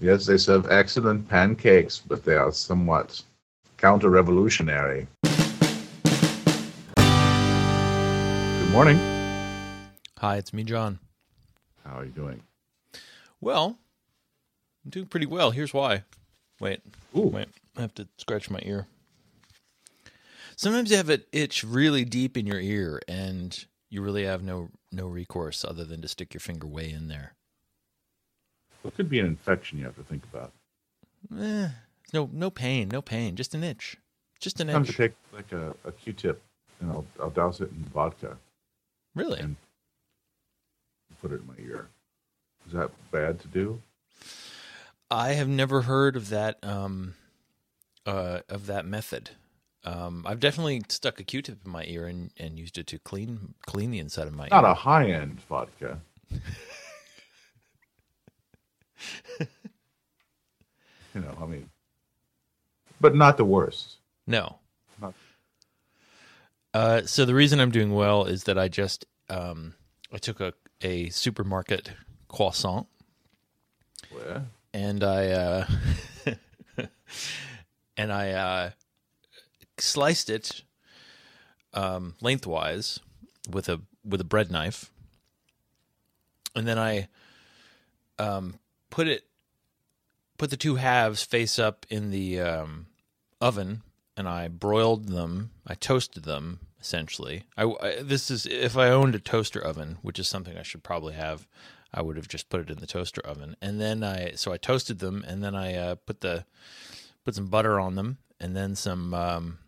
Yes, they serve excellent pancakes, but they are somewhat counter revolutionary. Good morning. Hi, it's me, John. How are you doing? Well, I'm doing pretty well. Here's why. Wait, Ooh. wait. I have to scratch my ear. Sometimes you have an itch really deep in your ear, and you really have no no recourse other than to stick your finger way in there. It could be an infection you have to think about. Eh, no no pain, no pain, just an itch, just an Sometimes I itch. take like a, a Q-tip and I'll, I'll douse it in vodka Really? and put it in my ear. Is that bad to do? I have never heard of that um, uh, of that method. Um, I've definitely stuck a Q-tip in my ear and, and used it to clean clean the inside of my ear. Not ear. a high-end vodka. you know, I mean, but not the worst. No. Not- Uh, so the reason I'm doing well is that I just um, I took a a supermarket croissant Well, and I uh, and I uh, sliced it um, lengthwise with a with a bread knife, and then I um, put it put the two halves face up in the um, oven, and I broiled them. I toasted them essentially. I, I- this is if I owned a toaster oven, which is something I should probably have. I would have just put it in the toaster oven, and then I so I toasted them, and then I uh, put the put some butter on them, and then some um,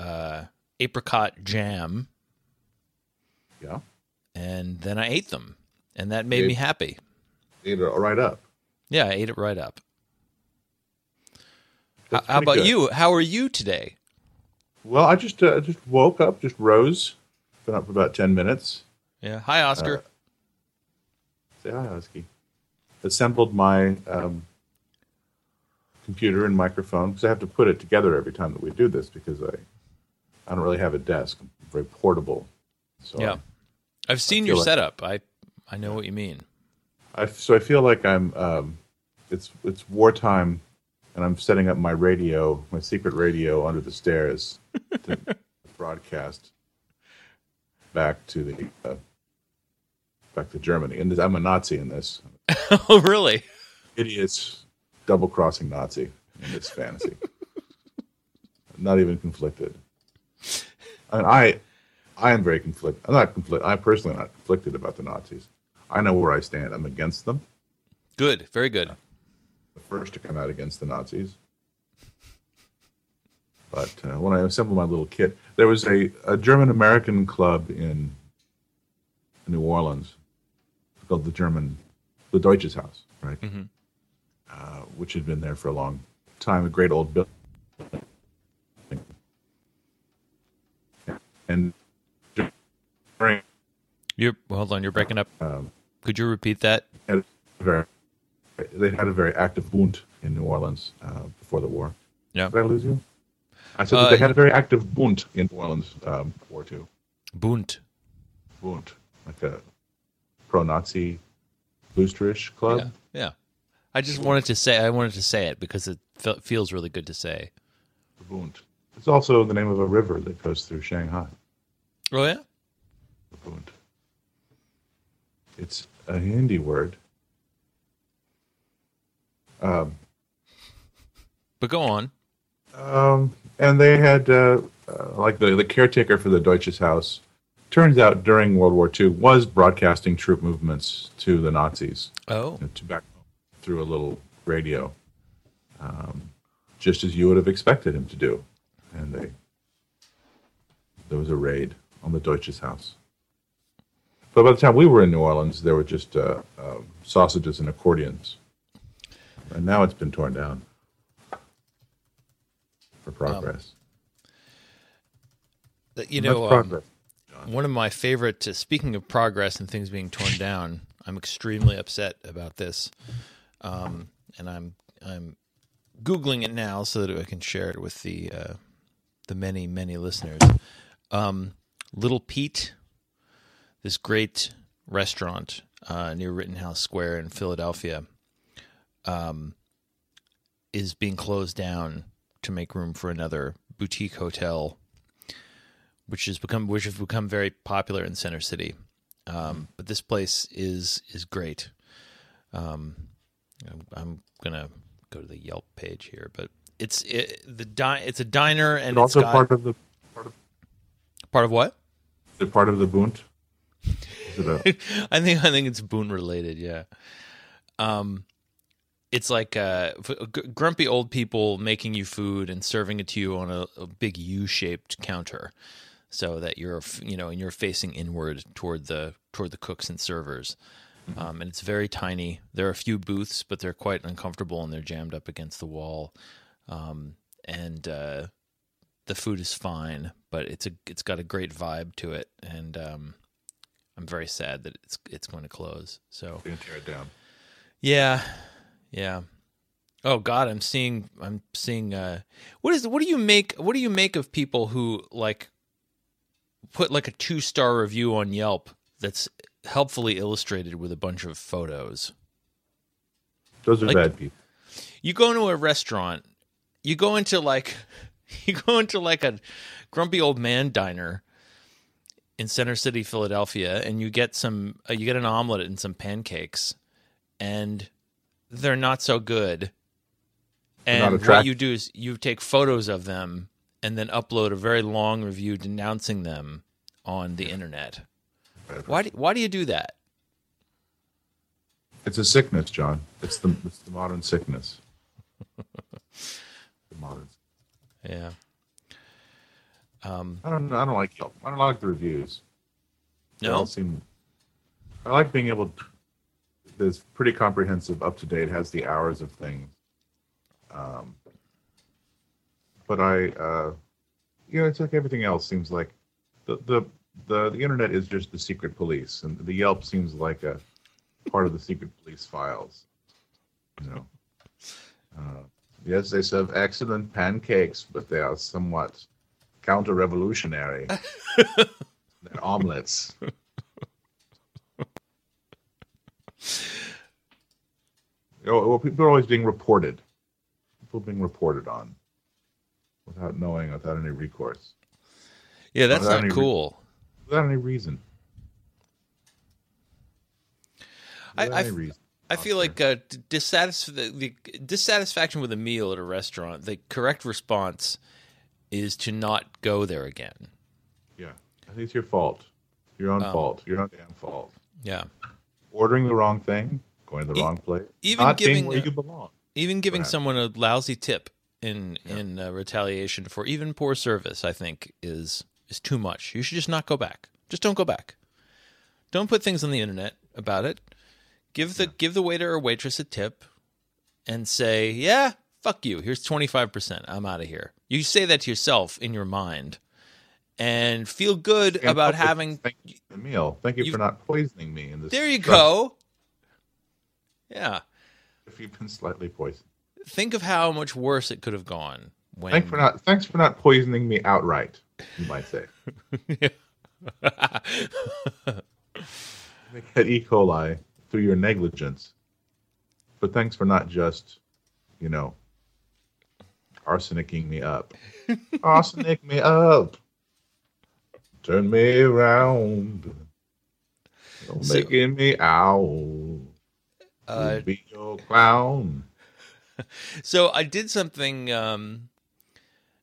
uh, apricot jam, yeah, and then I ate them, and that made me happy. Ate it right up. Yeah, I ate it right up. How, That's how about good. you? How are you today? Well, I just uh, just woke up, just rose, been up for about ten minutes. Yeah. Hi, Oscar. Uh, Say hi, Husky. Assembled my um, computer and microphone because I have to put it together every time that we do this because I I don't really have a desk. I'm very portable. So yeah. I've seen your like- setup. I I know what you mean. I, so I feel like I'm um, it's it's wartime, and I'm setting up my radio, my secret radio, under the stairs to broadcast back to the uh, back to Germany. And I'm a Nazi in this. oh, really? idiots double crossing Nazi in this fantasy. not even conflicted. I mean, I, I am very conflicted. I'm not conflicted. I personally am not conflicted about the Nazis. I know where I stand. I'm against them. Good. Very good. The first to come out against the Nazis. But uh, when I assembled my little kit, there was a, a German American club in New Orleans called the German, the Deutsches Haus, right? Mhm. Uh, which had been there for a long time, a great old building. And during, You're hold on. You're breaking up. um, Could you repeat that? had very, they had a very active Bund in New Orleans uh, before the war. Yeah. Did I lose you? I said Uh, that they had a very active Bund in New Orleans um, War II. Bund. Bund, like a pro-Nazi boosterish club. Yeah. Yeah. I just wanted to say. I wanted to say it because it fe- feels really good to say. Bund. It's also the name of a river that goes through Shanghai. Oh yeah. Bund. It's a Hindi word. Um, But go on. Um, and they had uh, uh, like the the caretaker for the Deutsches Haus. Turns out during World War II was broadcasting troop movements to the Nazis Oh. you know, to back through a little radio, um, just as you would have expected him to do. And they there was a raid on the Deutsches Haus. But by the time we were in New Orleans, there were just uh, uh, sausages and accordions, and now it's been torn down for progress. You Much know, um, one of my favorite. Uh, speaking of progress and things being torn down, I'm extremely upset about this, um, and I'm I'm googling it now so that I can share it with the uh, the many many listeners. Um, Little Pete, this great restaurant uh, near Rittenhouse Square in Philadelphia, um, is being closed down to make room for another boutique hotel, which has become which has become very popular in Center City. Um, but this place is is great. Um, I'm, I'm gonna go to the Yelp page here, but it's it, the di- It's a diner and it's also got, part of the part of, part of what? it part of the Bund. Is it a, I think I think it's Bund related. Yeah. Um, it's like uh, grumpy old people making you food and serving it to you on a, a big U-shaped counter, so that you're you know and you're facing inward toward the toward the cooks and servers. Um, and it's very tiny. There are a few booths, but they're quite uncomfortable and they're jammed up against the wall. Um, and uh, the food is fine, but it's a it's got a great vibe to it, and um, I'm very sad that it's it's going to close. So gonna tear it down. yeah, yeah. Oh God, I'm seeing I'm seeing. Uh, what is what do you make? What do you make of people who like put like a two star review on Yelp that's helpfully illustrated with a bunch of photos? Those are Like- bad people. you go into a restaurant, you go into like you go into like a grumpy old man diner in Center City, Philadelphia, and you get some uh, you get an omelet and some pancakes, and they're not so good. And what you do is you take photos of them and then upload a very long review denouncing them on the internet. Why do, why do you do that? It's a sickness, John. It's the it's the modern sickness. the modern. Yeah. Um, I don't. I don't like Yelp. I don't like the reviews. No. seem. I like being able. To, it's pretty comprehensive, up to date. Has the hours of things. Um. But I, uh, you know, it's like everything else. Seems like the the the, the internet is just the secret police, and the Yelp seems like a part of the secret police files. You know. Uh, yes, they serve excellent pancakes, but they are somewhat counter-revolutionary. They're omelets. Oh, well, people are always being reported. People being reported on without knowing, without any recourse, Yeah, that's Without not any re- cool. without any reason. I- Without I any reason. I feel like uh, dissatisf- the, the dissatisfaction with a meal at a restaurant. The correct response is to not go there again. yeah, I think it's your fault. Your own Oh. fault. Your own damn fault. Yeah, Ordering the wrong thing, going to the E- wrong place, even not giving being where a- you belong. even giving Perhaps. someone a lousy tip in in uh, retaliation for even poor service, I think is is too much. You should just not go back. Just don't go back. Don't put things on the internet about it. Give the give the waiter or waitress a tip, and say, "Yeah, fuck you. Here's twenty five percent. I'm out of here." You say that to yourself in your mind, and feel good And about having. Thank you the meal. Thank you You- for not poisoning me in this. There you struggle. go. Yeah. If you've been slightly poisoned. Think of how much worse it could have gone when Thanks for not. Thanks for not poisoning me outright. You might say. Had E. coli through your negligence, but thanks for not just, you know, arsenicking me up. Arsenic me up. Turn me around. Don't So- making me out. uh, be your clown. So I did something. Um,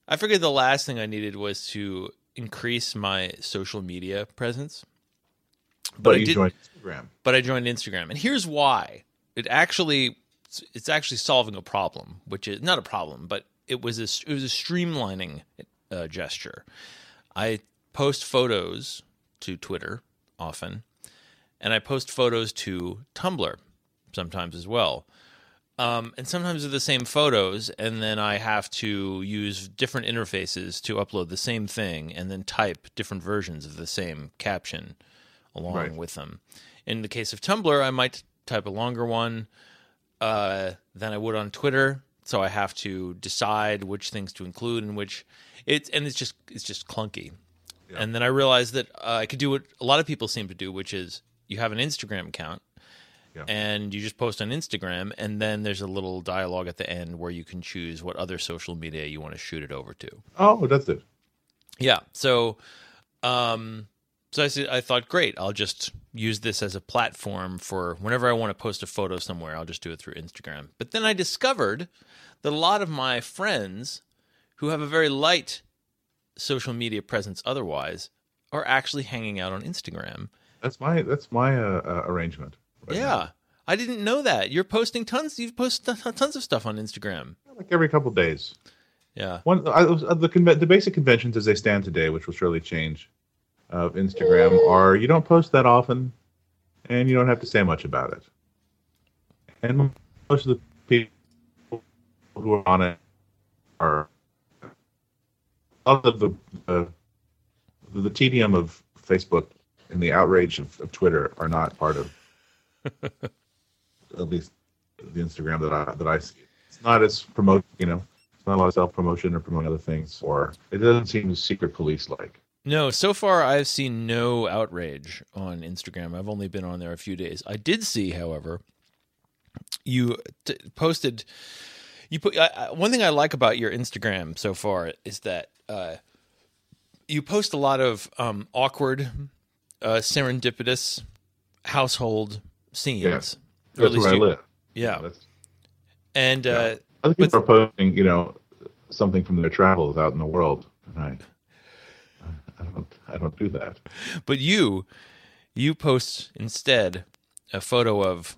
I figured the last thing I needed was to increase my social media presence. But, But I did- joined Instagram. But I joined Instagram, and here's why. It actually, it's actually solving a problem, which is not a problem, but it was a it was a streamlining uh, gesture. I post photos to Twitter often, and I post photos to Tumblr sometimes as well. Um, and sometimes they're the same photos, and then I have to use different interfaces to upload the same thing, and then type different versions of the same caption along Right. with them. In the case of Tumblr, I might type a longer one uh, than I would on Twitter, so I have to decide which things to include and which it's and it's just it's just clunky. Yeah. And then I realized that uh, I could do what a lot of people seem to do, which is you have an Instagram account Yeah. and you just post on Instagram, and then there's a little dialogue at the end where you can choose what other social media you want to shoot it over to. Oh, that's it. Yeah. So, um, so I said, I thought, great. I'll just use this as a platform for whenever I want to post a photo somewhere. I'll just do it through Instagram. But then I discovered that a lot of my friends who have a very light social media presence otherwise are actually hanging out on Instagram. That's my that's my uh, uh, arrangement. right yeah. now. I didn't know that. You're posting tons. You've posted tons of stuff on Instagram. like every couple days. Yeah. One I, the the basic conventions as they stand today, which will surely change, of Instagram are you don't post that often, and you don't have to say much about it. And most of the people who are on it are a lot of the the, the tedium of Facebook and the outrage of, of Twitter are not part of at least the Instagram that I that I see. It's not as promote, you know, it's not a lot of self promotion or promoting other things, or it doesn't seem secret police like. No, so far I've seen no outrage on Instagram. I've only been on there a few days. I did see, however, you t- posted. You put I, I, one thing I like about your Instagram so far is that uh, you post a lot of um, awkward, uh, serendipitous household scenes. Yeah. That's at least where I live. Yeah, That's, and uh, other But- people are posting, you know, something from their travels out in the world. And I, don't, I don't do that. But you, you post instead a photo of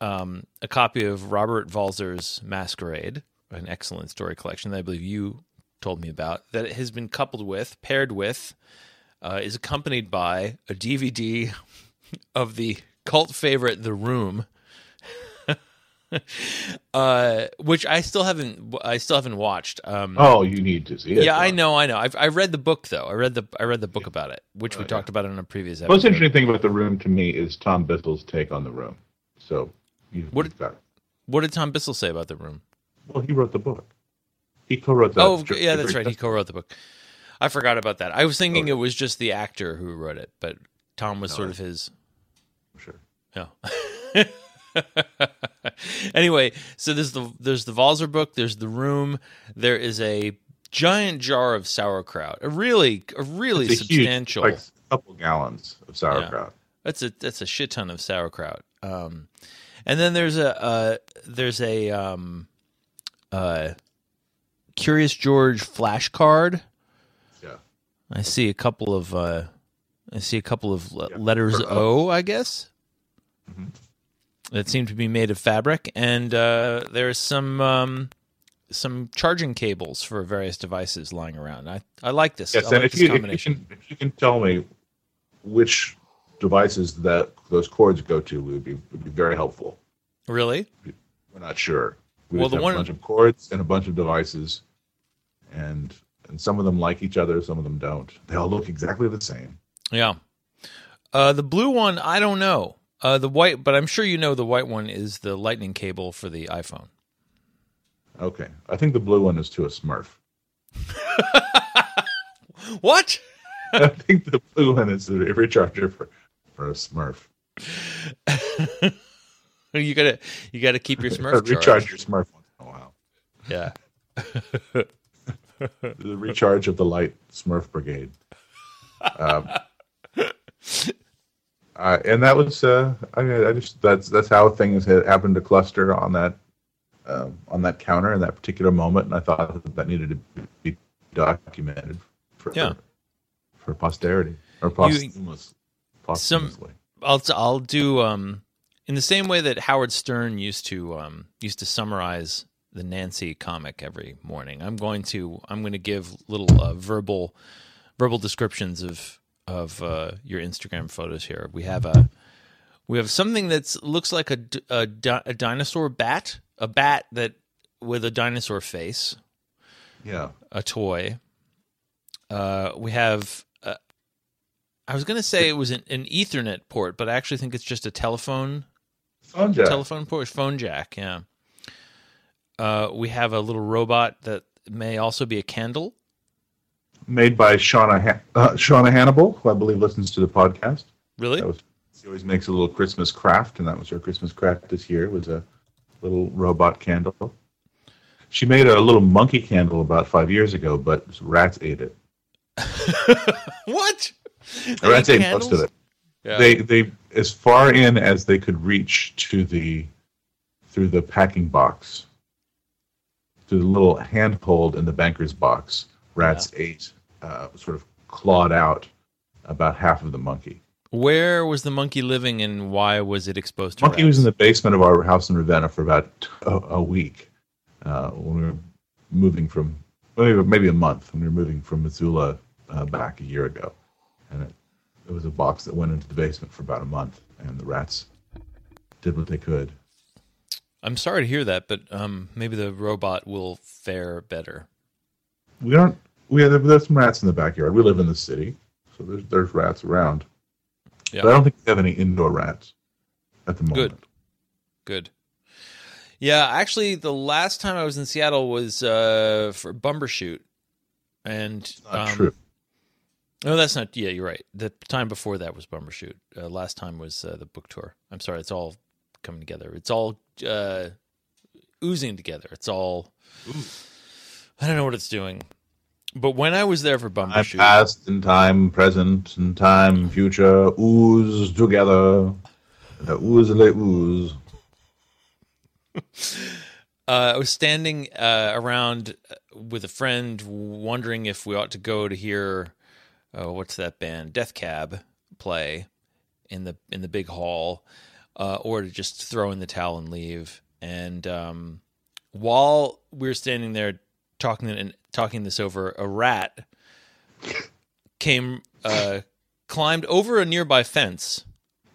um, a copy of Robert Walser's Masquerade, an excellent story collection that I believe you told me about. That it has been coupled with, paired with, uh, is accompanied by a DVD of the cult favorite The Room. uh, which I still haven't, I still haven't watched. Um, Oh, you need to see it. yeah, I know, I know. I've I read the book though. I read the I read the book about it, which we Oh, talked about in a previous episode. most interesting thing about the room to me is Tom Bissell's take on the room. So, you, What- you've. What did Tom Bissell say about the room? Well, he wrote the book. He co-wrote that. oh, yeah, that's right. He co-wrote the book. I forgot about that. I was thinking it was just the actor who wrote it, but Tom was No, sort of his. Sure. Yeah. anyway, so there's the there's the Walser book. There's the room. There is a giant jar of sauerkraut. A really a really a huge, substantial. like a couple gallons of sauerkraut. That's a that's a shit ton of sauerkraut. Um, and then there's a uh, there's a um, uh, Curious George flashcard. Yeah. I see a couple of uh, I see a couple of Yeah, letters O, I guess. Mhm. That seem to be made of fabric, and uh, there's some um, some charging cables for various devices lying around. I I like this. Yes, I and like if this you, if you can if you can tell me which devices that those cords go to, would be would be very helpful. Really? We're not sure. We Well, the have one- a bunch of cords and a bunch of devices, and and some of them like each other, some of them don't. They all look exactly the same. Yeah. Uh, the blue one, I don't know. Uh, the white, but I'm sure you know the white one is the lightning cable for the iPhone. Okay, I think the blue one is to a Smurf. What? I think the blue one is the recharger for for a Smurf. you gotta you gotta keep your Smurf recharge your Smurf once in a while. Yeah. the recharge of the light Smurf Brigade. Um, uh, and that was, uh, I, mean, I just that's that's how things had happened to cluster on that um, on that counter in that particular moment, and I thought that, that needed to be documented for Yeah. for posterity or posthumous, posthumously. I'll I'll do um in the same way that Howard Stern used to um used to summarize the Nancy comic every morning. I'm going to I'm going to give little uh, verbal verbal descriptions of of uh, your Instagram photos here. We have a we have something that looks like a, a di- a dinosaur bat, a bat that with a dinosaur face, yeah, a toy. Uh, we have. Uh, I was going to say it was an, an Ethernet port, but I actually think it's just a telephone phone jack. telephone port, phone jack. Yeah. Uh, we have a little robot that may also be a candle. Made by Shauna Han- uh, Shauna Hannibal, who I believe listens to the podcast. Really? Was She always makes a little Christmas craft, and that was her Christmas craft this year. Was a little robot candle. She made a little monkey candle about five years ago, but rats ate it. what? The rats ate most of it. Yeah. They they as far in as they could reach to the through the packing box, through the little handhold in the banker's box. Rats ate, uh, sort of clawed out about half of the monkey. Where was the monkey living, and why was it exposed to Monkey was in the basement of our house in Ravenna for about a, a week uh, when we were moving from maybe, maybe a month when we were moving from Missoula uh, back a year ago, and it, it was a box that went into the basement for about a month, and the rats did what they could. I'm sorry to hear that, but um, maybe the robot will fare better. We don't. We have there's some rats in the backyard. We live in the city, so there's there's rats around. Yeah. But I don't think we have any indoor rats at the moment. Good. Good. Yeah, actually, the last time I was in Seattle was uh, for Bumbershoot, and Not um, true. No, that's not. Yeah, you're right. The time before that was Bumbershoot. Uh, last time was uh, the book tour. I'm sorry. It's all coming together. It's all uh, oozing together. It's all. I don't know what it's doing. But when I was there for Bumbershoot, past and time present and time future ooze together. The ooze le ooze. uh, I was standing uh, around with a friend, wondering if we ought to go to hear uh, what's that band, Death Cab, play in the in the big hall, uh, or to just throw in the towel and leave. And um, while we were standing there talking and talking this over, a rat came, uh, climbed over a nearby fence,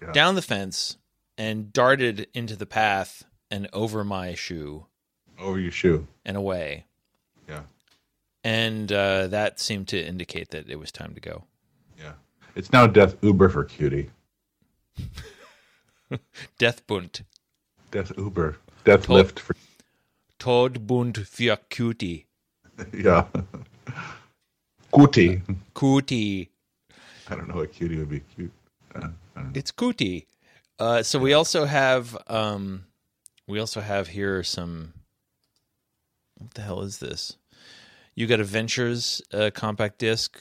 Yeah. down the fence, and darted into the path and over my shoe Over your shoe. and away. Yeah. And uh, that seemed to indicate that it was time to go. Yeah. It's now Death Uber for cutie. Deathbund. Death Uber. Death Tol- Lift for Todbund für Cutie. yeah. Cutie. Cutie. I don't know what cutie would be cute. Uh, I don't know. It's Cootie. Uh, so we also have um, we also have here some. What the hell is this? You got a Ventures uh, compact disc.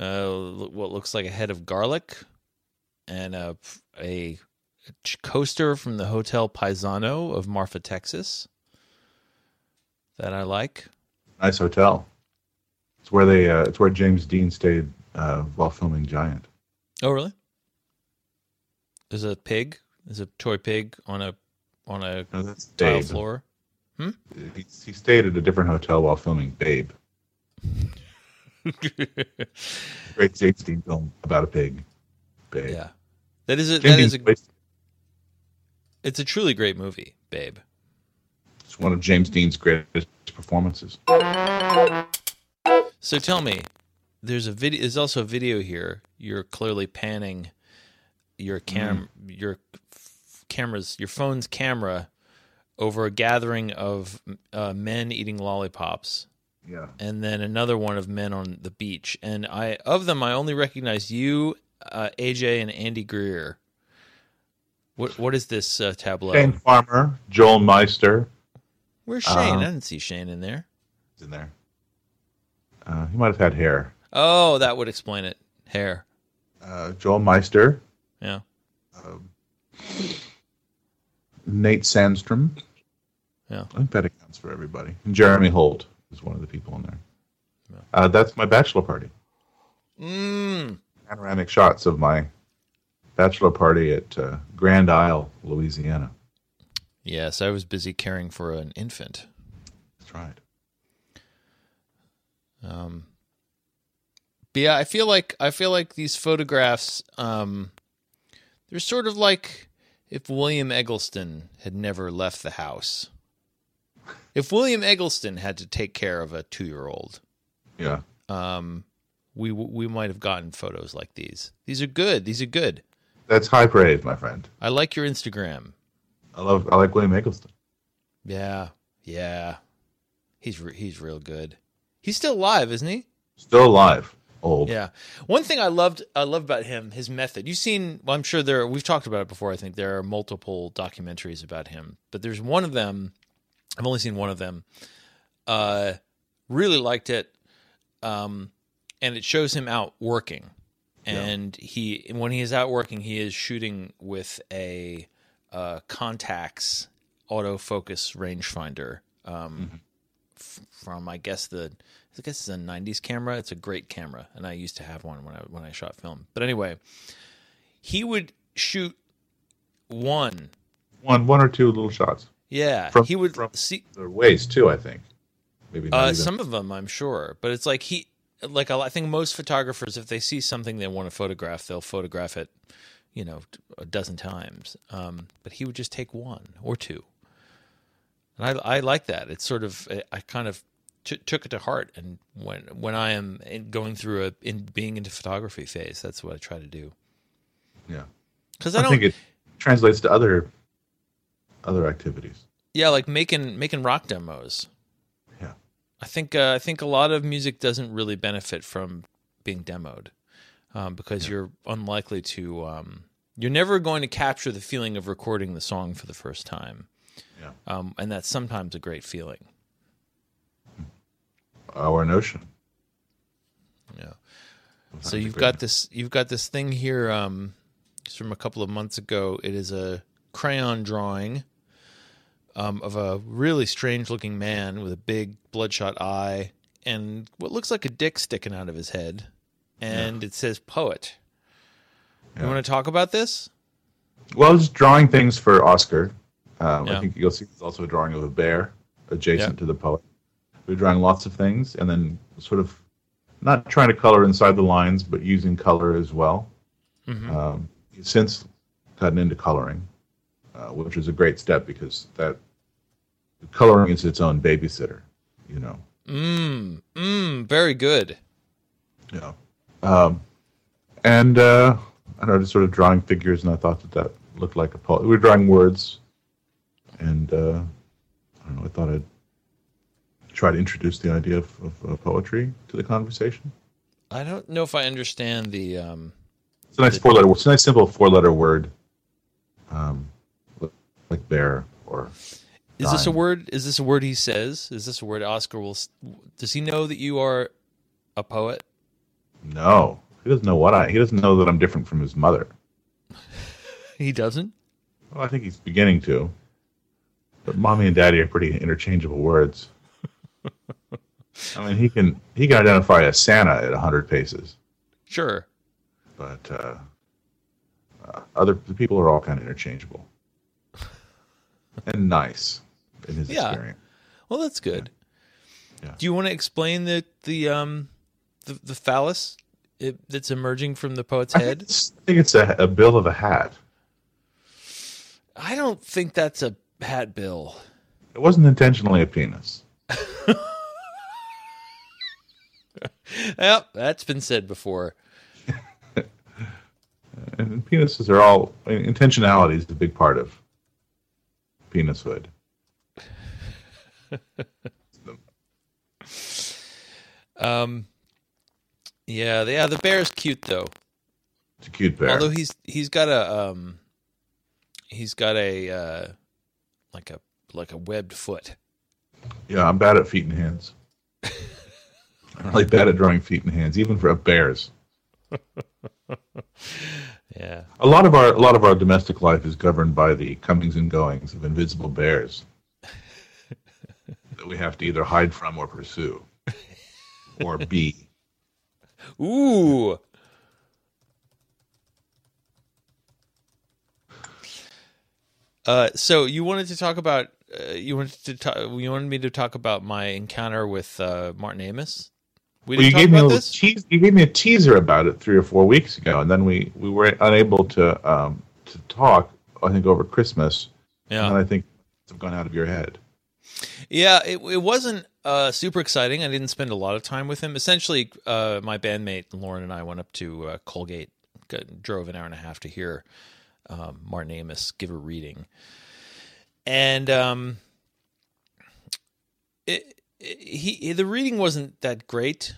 Uh, what looks like a head of garlic, and a a coaster from the Hotel Paisano of Marfa, Texas. That I like. Nice hotel. It's where they. Uh, it's where James Dean stayed uh, while filming Giant. Oh, really? There's a pig. There's a toy pig on a on a No, that's tile floor. He, he stayed at a different hotel while filming Babe. Great James Dean film about a pig. Babe. Yeah, that is a James that is a wasted. it's a truly great movie, Babe. It's one of James Dean's greatest performances. So tell me, there's a video. There's also a video here. You're clearly panning your cam your f- cameras your phone's camera over a gathering of uh, men eating lollipops Yeah. and then another one of men on the beach. And I of them, I only recognize you, uh, AJ, and Andy Greer. What what is this uh, tableau? Shane Farmer, Joel Meister Where's Shane? Um, I didn't see Shane in there. He's in there. Uh, he might have had hair. Oh, that would explain it. Hair. Uh, Joel Meister, Yeah. Nate Sandstrom. Yeah. I think that accounts for everybody. And Jeremy Holt is one of the people in there. Uh, that's my bachelor party. Mm. Panoramic shots of my bachelor party at uh, Grand Isle, Louisiana. Yes, I was busy caring for an infant. That's right. Um, but yeah, I feel like I feel like these photographs, um, they're sort of like if William Eggleston had never left the house. If William Eggleston had to take care of a two-year-old, Yeah. um, we we might have gotten photos like these. These are good. These are good. That's high praise, my friend. I like your Instagram. I love. I like William Eggleston. Yeah, yeah. He's re- he's real good. He's still alive, isn't he? Still alive. old. Yeah. One thing I loved I love about him, his method. You've seen well, I'm sure there we've talked about it before, I think there are multiple documentaries about him. But there's one of them I've only seen one of them. Uh really liked it. Um and it shows him out working. And he when he is out working, he is shooting with a uh Contax autofocus rangefinder. Um f- from I guess the I guess it's a '90s camera. It's a great camera, and I used to have one when I when I shot film. But anyway, he would shoot one. One, one or two little shots. Yeah, From- he would from- see The waist too, I think. Maybe uh, some of them. I'm sure, but it's like he like I think most photographers, if they see something they want to photograph, they'll photograph it, you know, a dozen times. Um, but he would just take one or two, and I I like that. It's sort of I kind of t- took it to heart, and when when I am in, going through a in being into photography phase, that's what I try to do. yeah. Because I I, don't, think it translates to other other activities. yeah, like making making rock demos. Yeah. I think uh, I think a lot of music doesn't really benefit from being demoed um, because you're unlikely to. Um, you're never going to capture the feeling of recording the song for the first time, Yeah. um, and that's sometimes a great feeling. Our notion. Yeah. So you've got this. You've got this thing here. Um, it's from a couple of months ago. It is a crayon drawing um, of a really strange-looking man with a big bloodshot eye and what looks like a dick sticking out of his head, and it says "poet." You Yeah. want to talk about this? Well, just drawing things for Oscar. Um, Yeah. I think you'll see there's also a drawing of a bear adjacent Yeah. to the poet. We're drawing lots of things and then sort of not trying to color inside the lines, but using color as well. Mhm. Um, since gotten into coloring, uh, which is a great step because that coloring is its own babysitter, you know. Mmm, mmm, very good. Yeah. Um, and uh, I don't know, just sort of drawing figures, and I thought that that looked like a poet. We were drawing words, and uh, I don't know. I thought I'd try to introduce the idea of, of, uh poetry to the conversation. I don't know if I understand the. Um, It's a nice four letter. It's a nice simple four letter word, um, like bear or. is this a word? Is this a word he says? Is this a word Oscar will? Does he know that you are a poet? No, he doesn't know what I. He doesn't know that I'm different from his mother. He doesn't. Well, I think he's beginning to. But mommy and daddy are pretty interchangeable words. I mean, he can he can identify a Santa at hundred paces, Sure. but uh, uh, other the people are all kind of interchangeable and nice in his Yeah. experience. Well, that's good. Yeah. Do you want to explain the the um the, the phallus it, that's emerging from the poet's I head? it's, I think it's a, a bill of a hat. I don't think that's a hat bill. It wasn't intentionally a penis. Yep, that's been said before. And penises are all I mean, intentionality is a big part of penishood. Um, yeah, the, yeah, the bear's cute though. It's a cute bear. Although he's he's got a um, he's got a uh, like a like a webbed foot. Yeah, I'm bad at feet and hands. I'm really bad at drawing feet and hands, even for bears. Yeah. A lot of our a lot of our domestic life is governed by the comings and goings of invisible bears that we have to either hide from or pursue, or be. Ooh. Uh, so you wanted to talk about uh, you wanted to talk, you wanted me to talk about my encounter with uh, Martin Amis. We Well, you gave me a this. You gave me a teaser about it three or four weeks ago, and then we, we were unable to um, to talk. I think over Christmas, Yeah. and I think it's gone out of your head. Yeah, it, it wasn't uh, super exciting. I didn't spend a lot of time with him. Essentially, uh, my bandmate Lauren and I went up to uh, Colgate, got, drove an hour and a half to hear um, Martin Amis give a reading, and um, it, it- he the reading wasn't that great.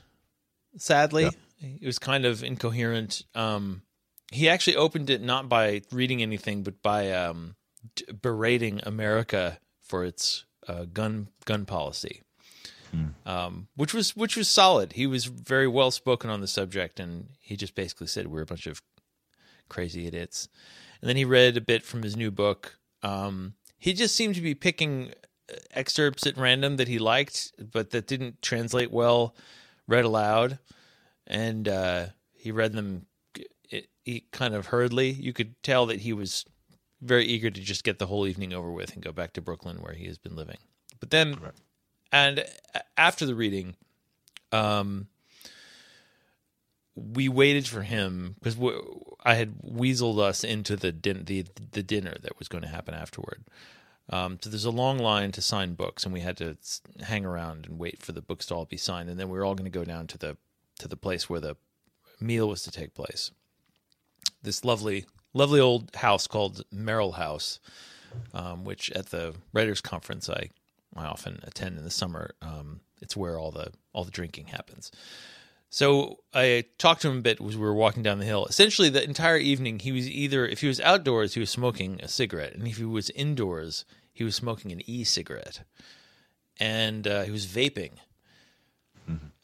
Sadly, it was kind of incoherent. Um, he actually opened it not by reading anything, but by um, d- berating America for its uh, gun gun policy, um, which was which was solid. He was very well spoken on the subject, and he just basically said we're a bunch of crazy idiots. And then he read a bit from his new book. Um, he just seemed to be picking uh, excerpts at random that he liked, but that didn't translate well read aloud, and uh, he read them it, he kind of hurriedly. You could tell that he was very eager to just get the whole evening over with and go back to Brooklyn where he has been living. But then, Correct. and after the reading, um, we waited for him because I had weaseled us into the din- the the dinner that was going to happen afterward. Um, so there's a long line to sign books, and we had to hang around and wait for the books to all be signed, and then we were all going to go down to the to the place where the meal was to take place. This lovely, lovely old house called Merrill House, um, which at the writers' conference I I often attend in the summer. Um, it's where all the all the drinking happens. So I talked to him a bit as we were walking down the hill. Essentially, the entire evening, he was either if he was outdoors, he was smoking a cigarette, and if he was indoors, he was smoking an e-cigarette, and uh, he was vaping.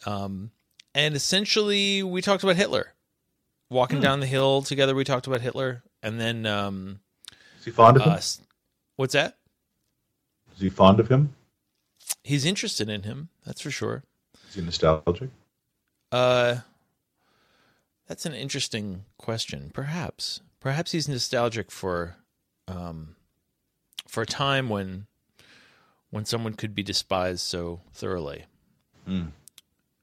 Um, and essentially, we talked about Hitler. Walking down the hill together, we talked about Hitler, and then um, Is he fond of him? uh, what's that? Is he fond of him? He's interested in him, that's for sure. Is he nostalgic? Uh, that's an interesting question. Perhaps, perhaps he's nostalgic for, um, for a time when, when someone could be despised so thoroughly. Hmm.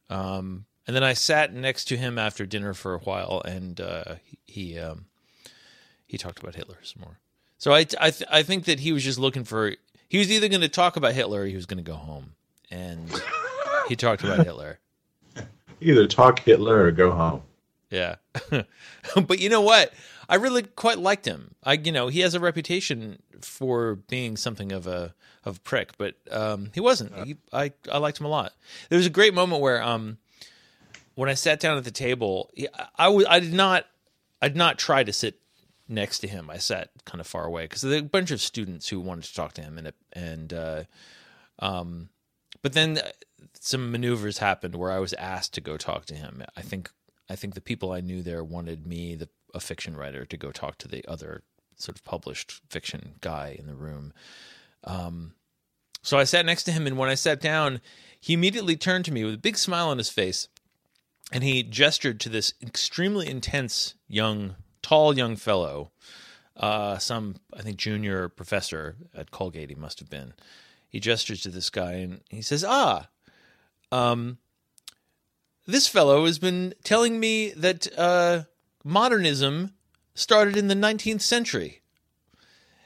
Um, and then I sat next to him after dinner for a while, and uh, he he, um, he talked about Hitler some more. So I I th- I think that he was just looking for. He was either going to talk about Hitler or he was going to go home, and he talked about Hitler. Either talk Hitler or go home. Yeah. but you know what? I really quite liked him. I you know, he has a reputation for being something of a of a prick, but um he wasn't. He, I I liked him a lot. There was a great moment where um when I sat down at the table, I was I did not I did not try to sit next to him. I sat kind of far away because there were a bunch of students who wanted to talk to him and it, and uh um but then some maneuvers happened where I was asked to go talk to him. I think I think the people I knew there wanted me, the a fiction writer, to go talk to the other sort of published fiction guy in the room. Um, so I sat next to him, and when I sat down, he immediately turned to me with a big smile on his face, and he gestured to this extremely intense young, tall young fellow, uh, some I think junior professor at Colgate he must have been. He gestures to this guy, and he says, "Ah." Um, this fellow has been telling me that uh, modernism started in the 19th century.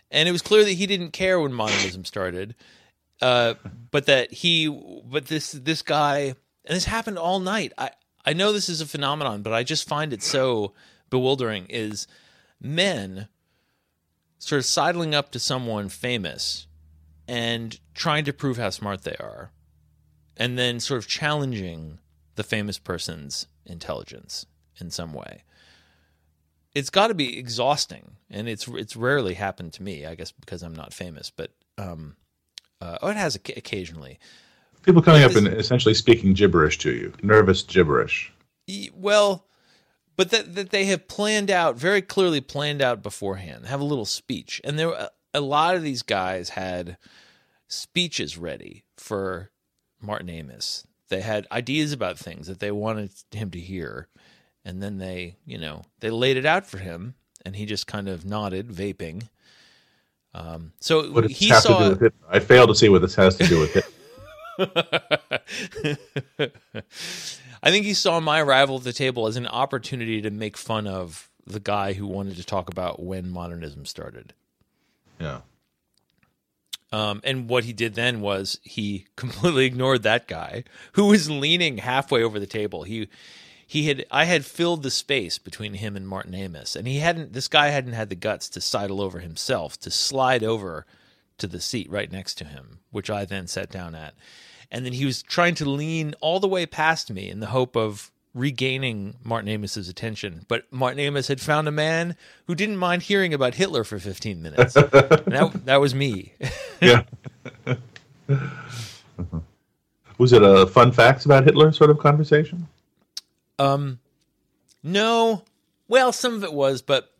And it was clear that he didn't care when modernism started, uh, but that he, but this this guy, and this happened all night. I I know this is a phenomenon, but I just find it so bewildering. Is men sort of sidling up to someone famous and trying to prove how smart they are, and then sort of challenging the famous person's intelligence in some way. It's got to be exhausting, and it's it's rarely happened to me. I guess because I'm not famous, but um, uh, oh, it has occasionally. People coming up and essentially speaking gibberish to you, nervous gibberish. Well, but that that they have planned out very clearly planned out beforehand. Have a little speech, and there were- a lot of these guys had speeches ready for Martin Amis. They had ideas about things that they wanted him to hear, and then they, you know, they laid it out for him, and he just kind of nodded, vaping. Um, so What he saw. to do with it? I fail to see what this has to do with it. I think he saw my arrival at the table as an opportunity to make fun of the guy who wanted to talk about when modernism started. Yeah. Um, and what he did then was he completely ignored that guy who was leaning halfway over the table. He he had I had filled the space between him and Martin Amis, and he hadn't. This guy hadn't had the guts to sidle over himself to slide over to the seat right next to him, which I then sat down at. And then he was trying to lean all the way past me in the hope of regaining Martin Amis's attention, but Martin Amis had found a man who didn't mind hearing about Hitler for 15 minutes. and that, that was me. Yeah. Was it a fun facts about Hitler sort of conversation? Um, no. Well, some of it was, but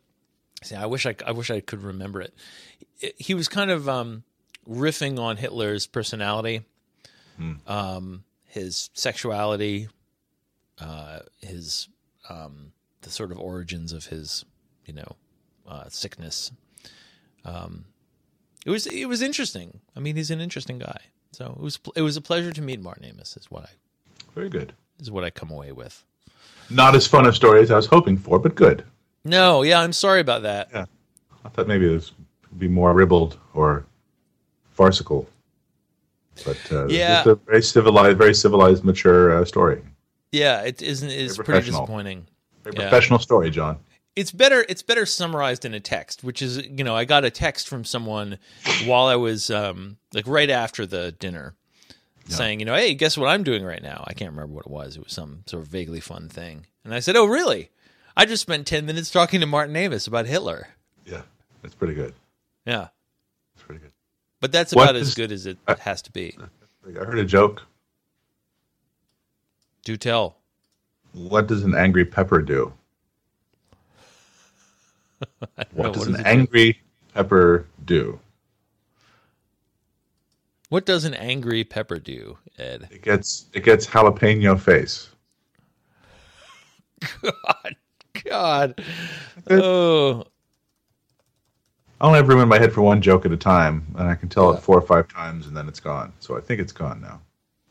see, I wish I, I wish I could remember it. It- He was kind of um, riffing on Hitler's personality, um, his sexuality, uh, his um, the sort of origins of his, you know, uh, sickness. Um, it was it was interesting. I mean, he's an interesting guy. So it was it was a pleasure to meet Martin Amis. Is what I Very good. is what I come away with. Not as fun a story as I was hoping for, but good. No, yeah, I'm sorry about that. Yeah. I thought maybe it would be more ribald or farcical. But uh, Yeah. it's a very civilized, very civilized, mature uh, story. Yeah, it isn't. It's pretty disappointing. Very Yeah. professional story, John. It's better. It's better summarized in a text, which is you know I got a text from someone while I was um like right after the dinner, saying you know hey guess what I'm doing right now. I can't remember what it was. It was some sort of vaguely fun thing, and I said oh really? I just spent ten minutes talking to Martin Amis about Hitler. Yeah, that's pretty good. Yeah, It's pretty good. But that's about as good as it has to be. I heard a joke. Do tell. What does an angry pepper do? What does what an does it do? angry pepper do? What does an angry pepper do, Ed? It gets it gets jalapeno face. God, God. Oh, I only have room in my head for one joke at a time, and I can tell it four or five times, and then it's gone. So I think it's gone now.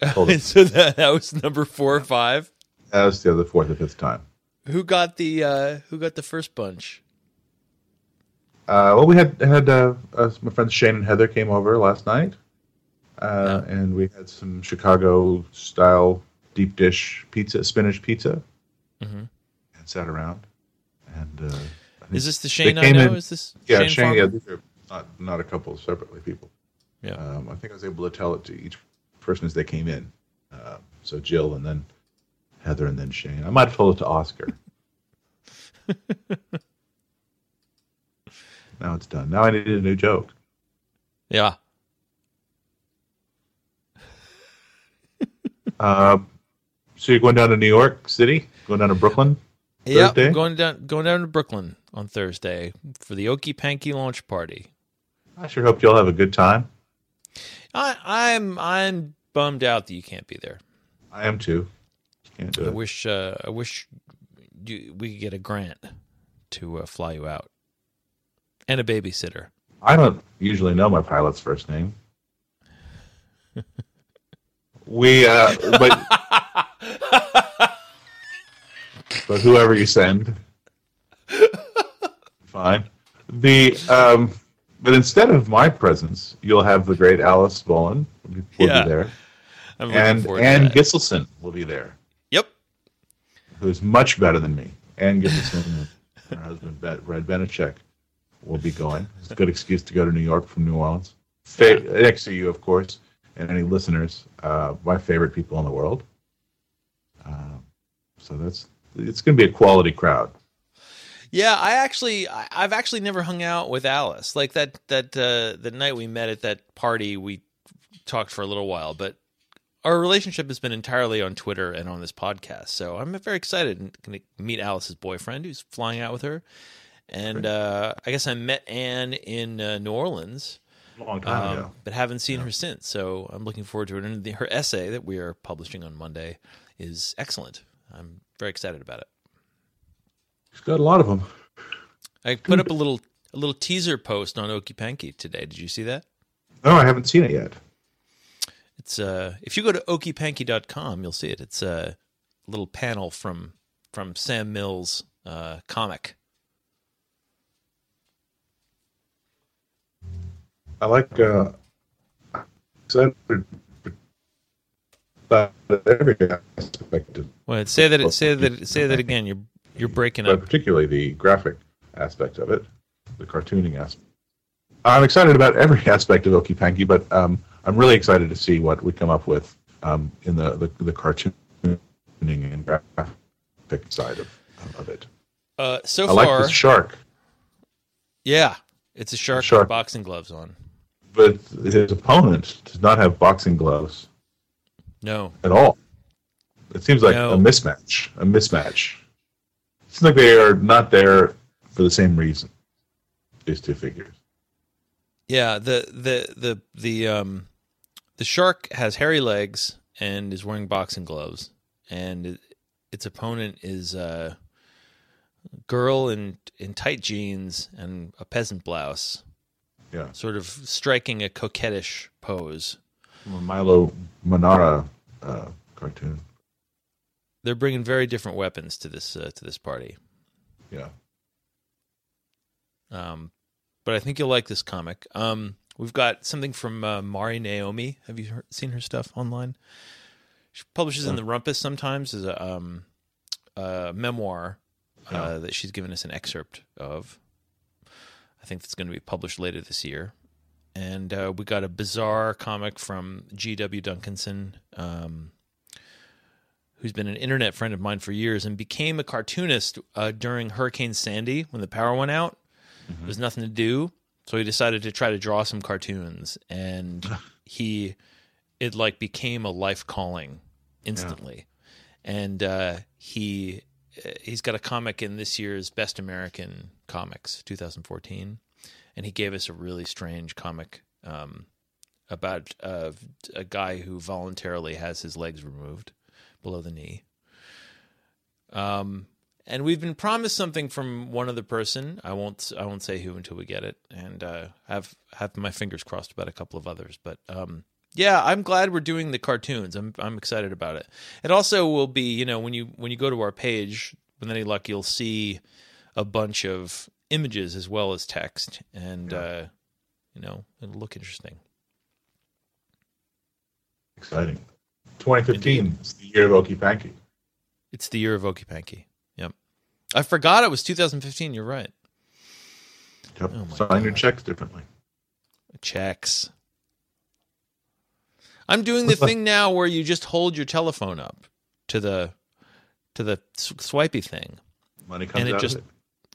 So that, that was number four or five. That was the other fourth or fifth time. Who got the uh, Who got the first bunch? Uh, well, we had had uh, uh, my friends Shane and Heather came over last night, uh, and we had some Chicago style deep dish pizza, spinach pizza, Mhm. and sat around. And uh, Is this the Shane I know? in- Is this yeah, Shane? Shane? Yeah, these are not not a couple separately people. Yeah. Um, I think I was able to tell it to each person as they came in. Uh, so Jill, and then Heather, and then Shane. I might have told it to Oscar. now it's done. Now I need a new joke. yeah. Uh, so you're going down to New York City? Going down to Brooklyn? Yeah, going down going down to Brooklyn on Thursday for the Okey Panky launch party. I sure hope you'll have a good time. I, I'm I'm bummed out that you can't be there. I am too. Can't do I it. wish uh, I wish you, we could get a grant to uh, fly you out and a babysitter. I don't usually know my pilot's first name. we, uh, but, but whoever you send, fine. The, um, but instead of my presence, you'll have the great Alice Bolin will Yeah. be there, I'm and forward to Anne that. Gisleson will be there, Yep. who's much better than me. Anne Gisleson and her husband Red Benischek will be going. It's a good excuse to go to New York from New Orleans. Fa- next to you, of course, and any listeners, uh, my favorite people in the world. Um, so that's it's going to be a quality crowd. Yeah, I actually, I, I've actually never hung out with Alice. Like that, that uh, the night we met at that party, we talked for a little while, but our relationship has been entirely on Twitter and on this podcast. So I'm very excited to meet Alice's boyfriend, who's flying out with her. And uh, I guess I met Anne in uh, New Orleans, A long time um, ago. but haven't seen her since. So I'm looking forward to it. And her essay that we are publishing on Monday is excellent. I'm very excited about it. She's got a lot of them. I put up a little a little teaser post on Okey Panky today. Did you see that? No, I haven't seen it yet. It's uh if you go to okeypanky.com, you'll see it. It's a little panel from from Sam Mills uh comic. I like uh, excited about every aspect of Well, say that say that say that again. You're you're breaking but up. particularly the graphic aspect of it, the cartooning aspect. I'm excited about every aspect of Okey Panky, but um, I'm really excited to see what we come up with um, in the, the, the cartooning and graphic side of of it. Uh, so far. I like far, the shark, yeah, it's a shark, Shark. with boxing gloves on. but his opponent does not have boxing gloves No, at all. It seems like No. a mismatch. A mismatch. It seems like they are not there for the same reason. These two figures. yeah, the the the the um the shark has hairy legs and is wearing boxing gloves, and it, its opponent is a girl in in tight jeans and a peasant blouse, Yeah, sort of striking a coquettish pose. Milo Manara uh, cartoon. They're bringing very different weapons to this uh, to this party. Yeah, Um, but I think you'll like this comic. Um, we've got something from uh, Mari Naomi. Have you heard, seen her stuff online? She publishes in the Rumpus sometimes as a, um, a memoir uh, Yeah. that she's given us an excerpt of. I think that's going to be published later this year. And uh, we got a bizarre comic from G.W. Duncanson, um, who's been an internet friend of mine for years and became a cartoonist uh, during Hurricane Sandy when the power went out. There was nothing to do, so he decided to try to draw some cartoons, and he it like became a life calling instantly. And uh, he uh, he's got a comic in this year's Best American Comics 2014, and he gave us a really strange comic um, about uh, a guy who voluntarily has his legs removed below the knee. Um, and we've been promised something from one other person. I won't I won't say who until we get it, and uh, have have my fingers crossed about a couple of others. But um, yeah, I'm glad we're doing the cartoons. I'm I'm excited about it. It also will be you know when you when you go to our page with any luck, you'll see a bunch of images as well as text, and uh, you know it'll look interesting. exciting. 2015 is the year of Okey Panky. It's the year of Okey Panky. Yep, I forgot it was 2015. You're right. Yep. Oh Sign your checks differently. checks. I'm doing the thing now where you just hold your telephone up to the to the swipey thing. Money comes out. And it out just- it.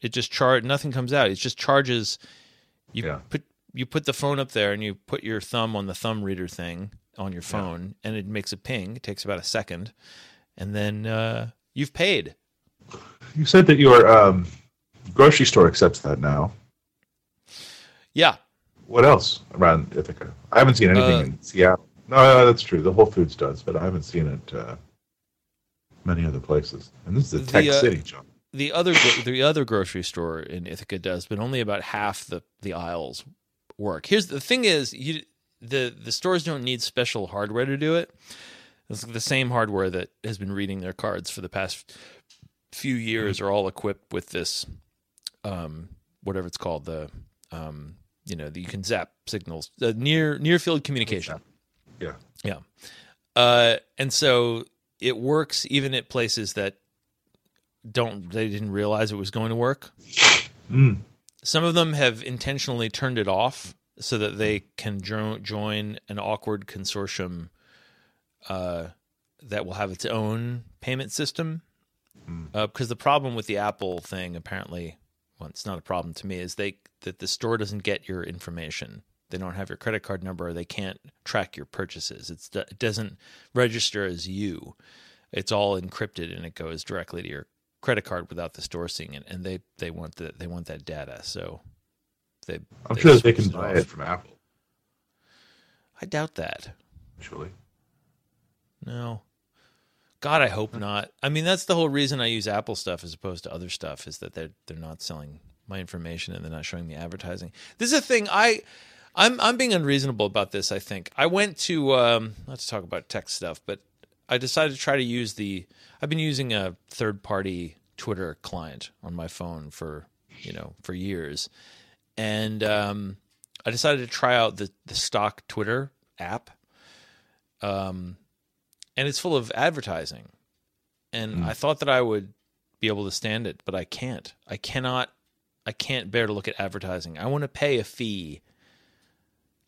It just char nothing comes out. It just charges. You Yeah. put you put the phone up there and you put your thumb on the thumb reader thing on your phone, and it makes a ping. It takes about a second, and then uh, you've paid. You said that your um, grocery store accepts that now. Yeah, What else around Ithaca? I haven't seen anything Uh, in Seattle. No, no, that's true. The Whole Foods does, but I haven't seen it uh, many other places. And this is a The, tech uh, city, John. the other the other grocery store in Ithaca does, but only about half the the aisles work. Here's the thing: is you the the stores don't need special hardware to do it. It's the same hardware that has been reading their cards for the past few years are all equipped with this, um, whatever it's called, the um, you know, you can zap signals, uh, near near field communication. Yeah. Yeah. Uh, and so it works even at places that don't they didn't realize it was going to work. Mm. Some of them have intentionally turned it off so that they can jo- join an awkward consortium uh, that will have its own payment system. Because the problem with the Apple thing, apparently, well, it's not a problem to me, is they that the store doesn't get your information. They don't have your credit card number. They can't track your purchases. It's, it doesn't register as you. It's all encrypted and it goes directly to your credit card without the store seeing it. And they, they want the they want that data. So they I'm sure they can switched buy it from Apple, I doubt that. actually. No. God, I hope not. I mean, that's the whole reason I use Apple stuff as opposed to other stuff is that they're they're not selling my information and they're not showing me advertising. This is a thing I I'm I'm being unreasonable about this, I think. I went to um not to talk about tech stuff, but I decided to try to use the I've been using a third party Twitter client on my phone for, you know, for years. And um I decided to try out the the stock Twitter app. Um and it's full of advertising. And I thought that I would be able to stand it, but I can't. I cannot I can't bear to look at advertising. I want to pay a fee.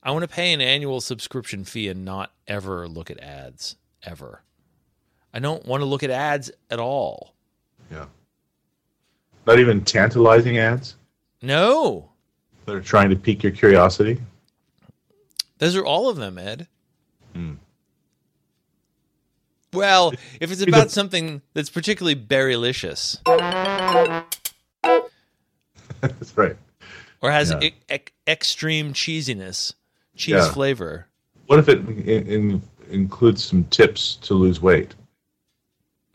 I want to pay an annual subscription fee and not ever look at ads ever. I don't want to look at ads at all. Yeah. Not even tantalizing ads No, that are trying to pique your curiosity. those are all of them, Ed. Hmm. Well, if it's about something that's particularly berrylicious That's right. or has Yeah. e- extreme cheesiness, cheese Yeah. flavor. What if it in, in, includes some tips to lose weight?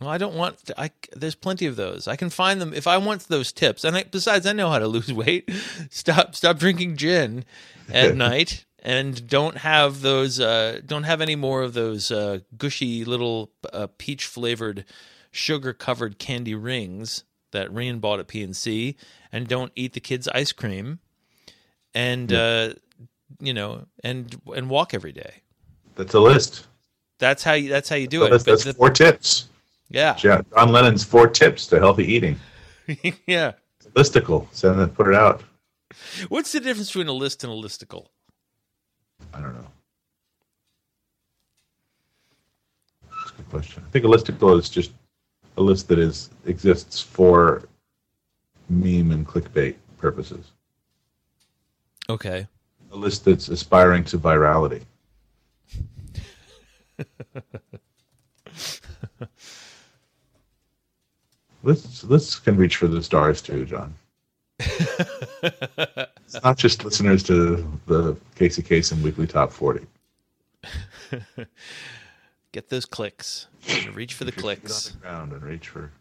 Well, I don't want. To, I there's plenty of those. I can find them if I want those tips. And I, besides, I know how to lose weight. Stop stop drinking gin at night, and don't have those. Uh, don't have any more of those uh, gushy little uh, peach flavored, sugar covered candy rings that Rian bought at PNC. And don't eat the kids' ice cream. And uh, you know, and and walk every day. That's a list. That's how you. That's how you do it. That's, But that's the- four tips. Yeah, John Lennon's four tips to healthy eating. yeah. Listicle. Send it. Put it out. What's the difference between a list and a listicle? I don't know. That's a good question. I think a listicle is just a list that is exists for meme and clickbait purposes. Okay. A list that's aspiring to virality. Lists, lists can reach for the stars too, John. it's not just listeners to the Casey Kasem Weekly Top 40. Get those clicks. Reach for the clicks. the ground and reach for.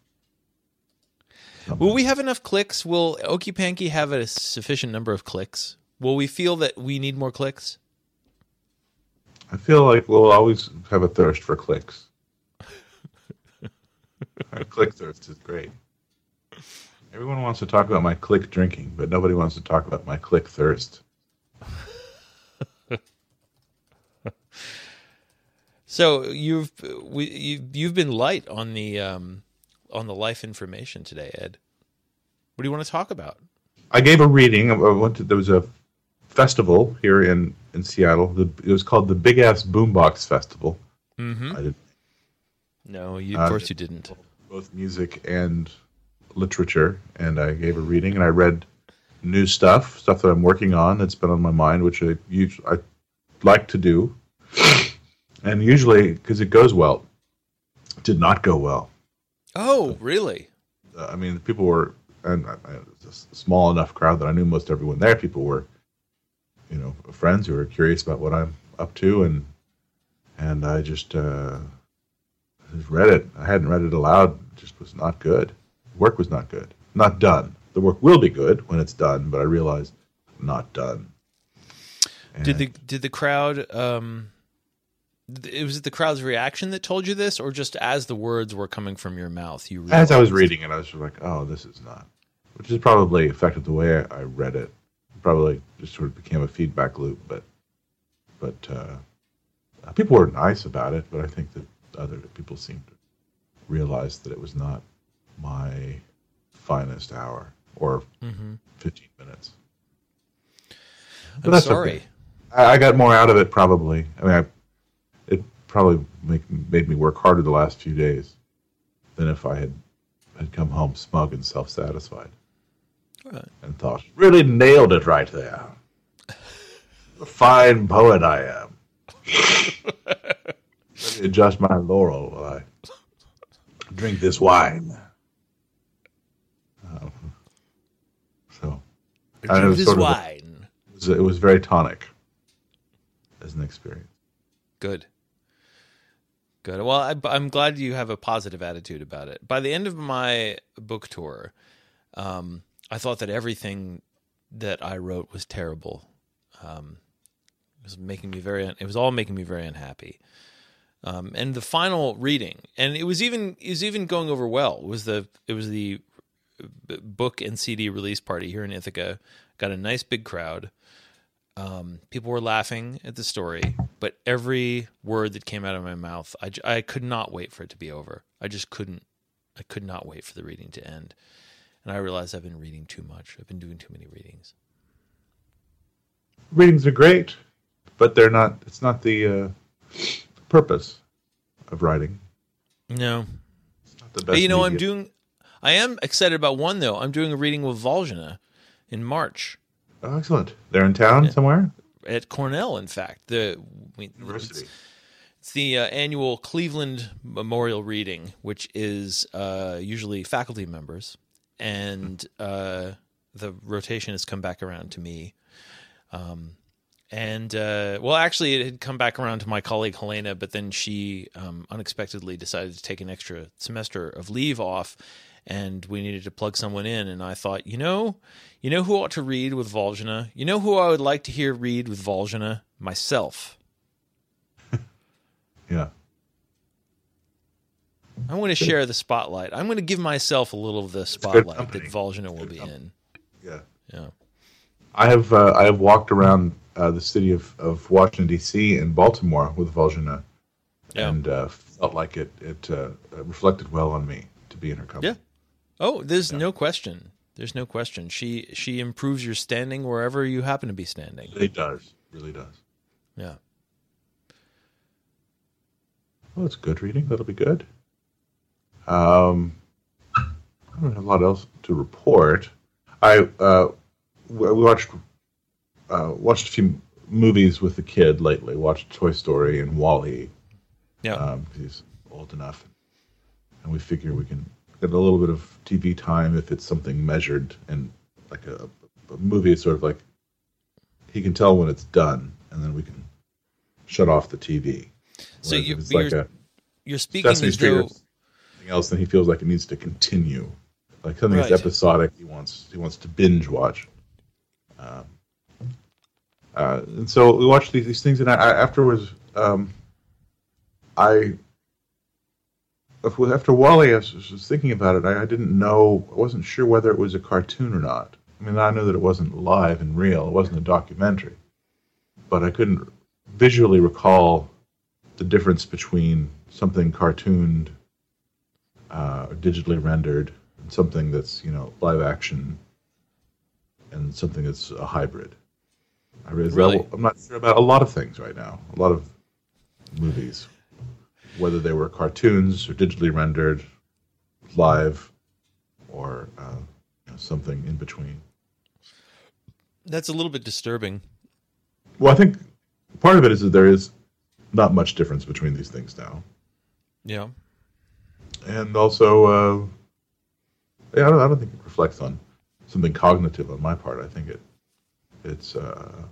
Will we have enough clicks? Will Okey Panky have a sufficient number of clicks? Will we feel that we need more clicks? I feel like we'll always have a thirst for clicks. Our click thirst is great. Everyone wants to talk about my click drinking, but nobody wants to talk about my click thirst. So you've we, you've you've been light on the um, on the life information today, Ed. What do you want to talk about? I gave a reading. I went to, there was a festival here in, in Seattle. The, it was called the Big Ass Boombox Festival. Mm-hmm. I did No, you, Uh, of course you didn't. both music and literature, and I gave a reading and I read new stuff, stuff that I'm working on that's been on my mind, which I usually I like to do, and usually because it goes well, it did not go well. Oh, really? Uh, I mean, people were, and I, I, it was a small enough crowd that I knew most everyone there. People were, you know, friends who were curious about what I'm up to, and and I just, uh, just read it. I hadn't read it aloud. It just was not good. The work was not good. Not done. The work will be good when it's done, but I realized not done. Did the did the crowd um it was it the crowd's reaction that told you this or just as the words were coming from your mouth you as I was reading it, I was like, "Oh, this is not," which is probably affected the way I read it. Probably just sort of became a feedback loop, but but uh, people were nice about it. But I think that other people seemed to realize that it was not my finest hour or Mhm. 15 minutes. But I'm sorry. okay. I, I got more out of it probably. I mean, I, it probably make, made me work harder the last few days than if I had had come home smug and self satisfied Alright. and thought, really nailed it right there. The fine poet I am. Adjust my laurel while I drink this wine. Um, so Drink this wine. it was, it was very tonic as an experience. Good. Good. Well, I, I'm glad you have a positive attitude about it. By the end of my book tour, um, I thought that everything that I wrote was terrible. Um, it was making me very. It was all making me very unhappy. Um, and the final reading, and it was even it was even going over well. It was the it was the book and CD release party here in Ithaca. Got a nice big crowd. Um, people were laughing at the story, but every word that came out of my mouth, I, I could not wait for it to be over. I just couldn't. I could not wait for the reading to end. And I realized I've been reading too much. I've been doing too many readings. Readings are great, but they're not. It's not the uh, purpose of writing. No, It's not the But you know, I'm doing. I am excited about one though. I'm doing a reading with Volzhina in March Oh, excellent. They're in town somewhere. at Cornell. In fact, the we, University. It's the uh, annual Cleveland Memorial Reading, which is uh, usually faculty members, and uh, the rotation has come back around to me. Um, and uh, well, actually, it had come back around to my colleague Helena, but then she um, unexpectedly decided to take an extra semester of leave off, and we needed to plug someone in. And I thought, you know, you know who ought to read with Volzhina? You know who I would like to hear read with Volzhina? Myself. Yeah. I'm going to share the spotlight. I'm going to give myself a little of the spotlight that. Volzhina will be in. Yeah. Yeah. I have uh, I have walked around uh, the city of, of Washington D.C. and Baltimore with Volzhina, Yeah. and uh, felt like it it uh, reflected well on me to be in her company. Yeah. Oh, there's no question. There's no question. She she improves your standing wherever you happen to be standing. It does, really does. Yeah. Well, it's good reading. That'll be good. Um, I don't have a lot else to report. I uh, we watched uh, watched a few movies with the kid lately. Watched Toy Story and Wall-E. Yeah. Um, he's old enough, and we figure we can get a little bit of TV time if it's something measured and like a, a movie. is sort of like he can tell when it's done, and then we can shut off the TV. So Whereas you- it's you're like a You're speaking Sesame as Street or though something else, then he feels like it needs to continue. Like something Right. that's episodic, he wants he wants to binge watch. Um, uh, and so we watched these, these things, and I, I afterwards, um, I after Wall-E, I was, was thinking about it. I, I didn't know, I wasn't sure whether it was a cartoon or not. I mean, I knew that it wasn't live and real; it wasn't a documentary, but I couldn't visually recall the difference between something cartooned uh, digitally rendered and something that's you know live action and something that's a hybrid. I that- Really? I'm not sure about a lot of things right now. A lot of movies, whether they were cartoons or digitally rendered, live, or uh, you know, something in between. that's a little bit disturbing. Well, I think part of it is that there is not much difference between these things now. Yeah. and also, uh, yeah, I don't, I don't think it reflects on something cognitive on my part. I think it it's uh,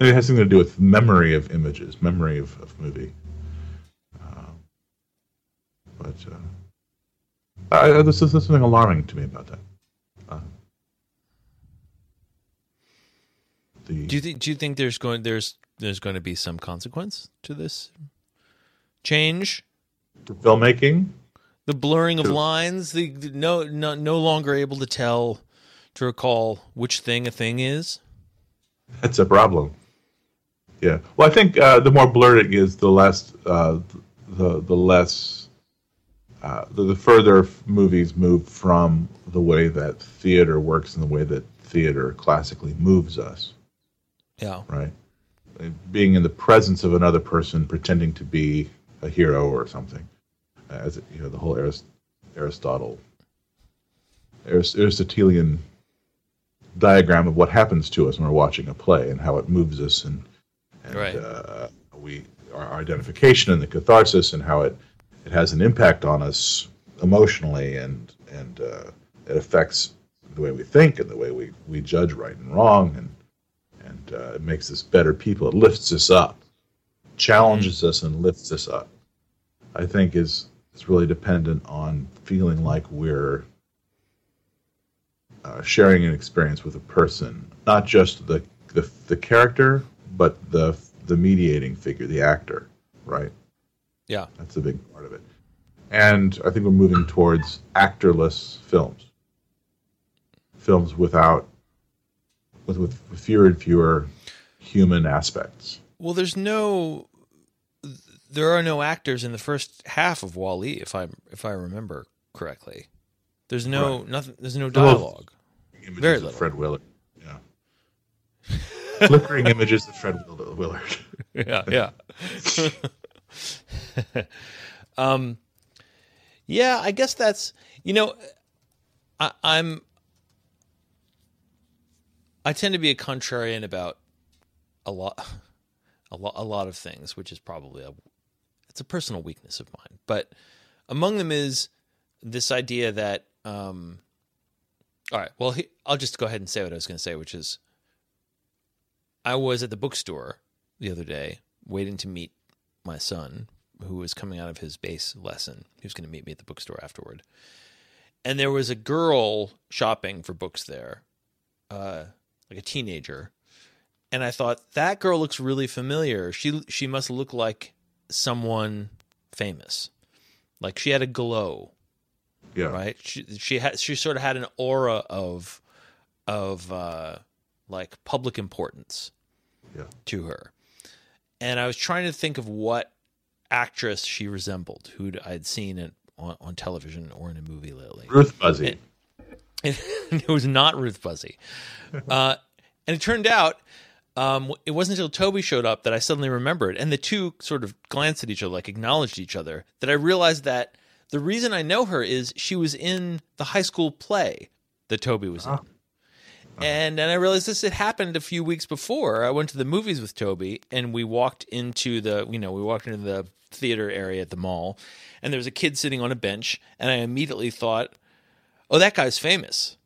it has something to do with memory of images, memory of, of movie. Um, but uh, I, this is there's something alarming to me about that. Uh, the Do you think do you think there's going there's there's going to be some consequence to this change? the filmmaking. The blurring of lines, the, the no, no no longer able to tell to recall which thing a thing is. That's a problem. Yeah. Well, I think uh, the more blurred it is, the less uh, the the less uh, the, the further f- movies move from the way that theater works and the way that theater classically moves us. Yeah. Right. Uh, Being in the presence of another person, pretending to be a hero or something, as it, you know, the whole Arist- Aristotle Arist- Aristotelian diagram of what happens to us when we're watching a play and how it moves us and, and Right. uh, we our, identification and the catharsis and how it it has an impact on us emotionally and and uh, it affects the way we think and the way we, we judge right and wrong and and uh, it makes us better people. It lifts us up, challenges us, and lifts us up. I think is is really dependent on feeling like we're uh, sharing an experience with a person, not just the, the the character, but the the mediating figure, the actor, right? Yeah. That's a big part of it. And I think we're moving towards actorless films. Films without with, with fewer and fewer human aspects. Well, there's no there are no actors in the first half of Wall-E if I if I remember correctly. There's no nothing there's no dialogue. Images Very of little. Fred Willard. Yeah. Flickering images of Fred Will- Willard. yeah, yeah. um, Yeah, I guess that's you know, I, I'm I tend to be a contrarian about a lot, a lot, a lot of things, which is probably a it's a personal weakness of mine. But among them is this idea that, um, all right, well, he, I'll just go ahead and say what I was going to say, which is, I was at the bookstore the other day waiting to meet my son, who was coming out of his bass lesson. He was going to meet me at the bookstore afterward, and there was a girl shopping for books there. Uh, like a teenager, and I thought that girl looks really familiar. She she must look like someone famous, like she had a glow, Yeah. right? She she had she sort of had an aura of of uh, like public importance Yeah. to her, and I was trying to think of what actress she resembled, who I'd seen it on, on television or in a movie lately. Ruth Buzzi. it was not Ruth Buzzi. Uh, and it turned out um, it wasn't until Toby showed up that I suddenly remembered, and the two sort of glanced at each other, like acknowledged each other, that I realized that the reason I know her is she was in the high school play that Toby was in. And then I realized this had happened a few weeks before. I went to the movies with Toby, and we walked into the, you know, we walked into the theater area at the mall, and there was a kid sitting on a bench, and I immediately thought, oh, that guy's famous.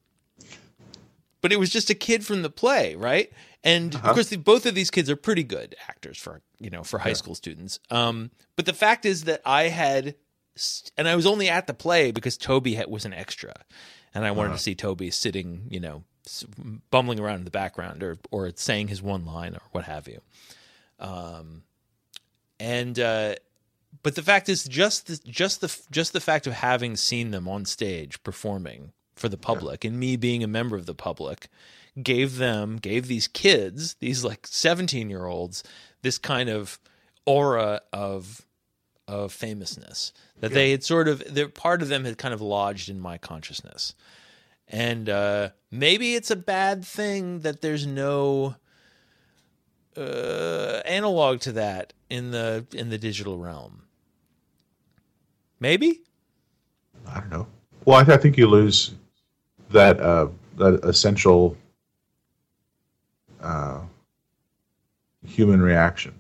But it was just a kid from the play, right? And of course, the, both of these kids are pretty good actors for you know for high school students. Um, but the fact is that I had, st- and I was only at the play because Toby had, was an extra, and I wanted to see Toby sitting, you know, bumbling around in the background or or saying his one line or what have you. Um, and uh, but the fact is just the, just the just the fact of having seen them on stage performing for the public and me being a member of the public gave them gave these kids these like 17 year olds this kind of aura of of famousness that they had sort of their part of them had kind of lodged in my consciousness and uh, maybe it's a bad thing that there's no uh, analog to that in the in the digital realm. Maybe. I don't know. Well, I, th- I think you lose that uh, that essential uh, human reaction.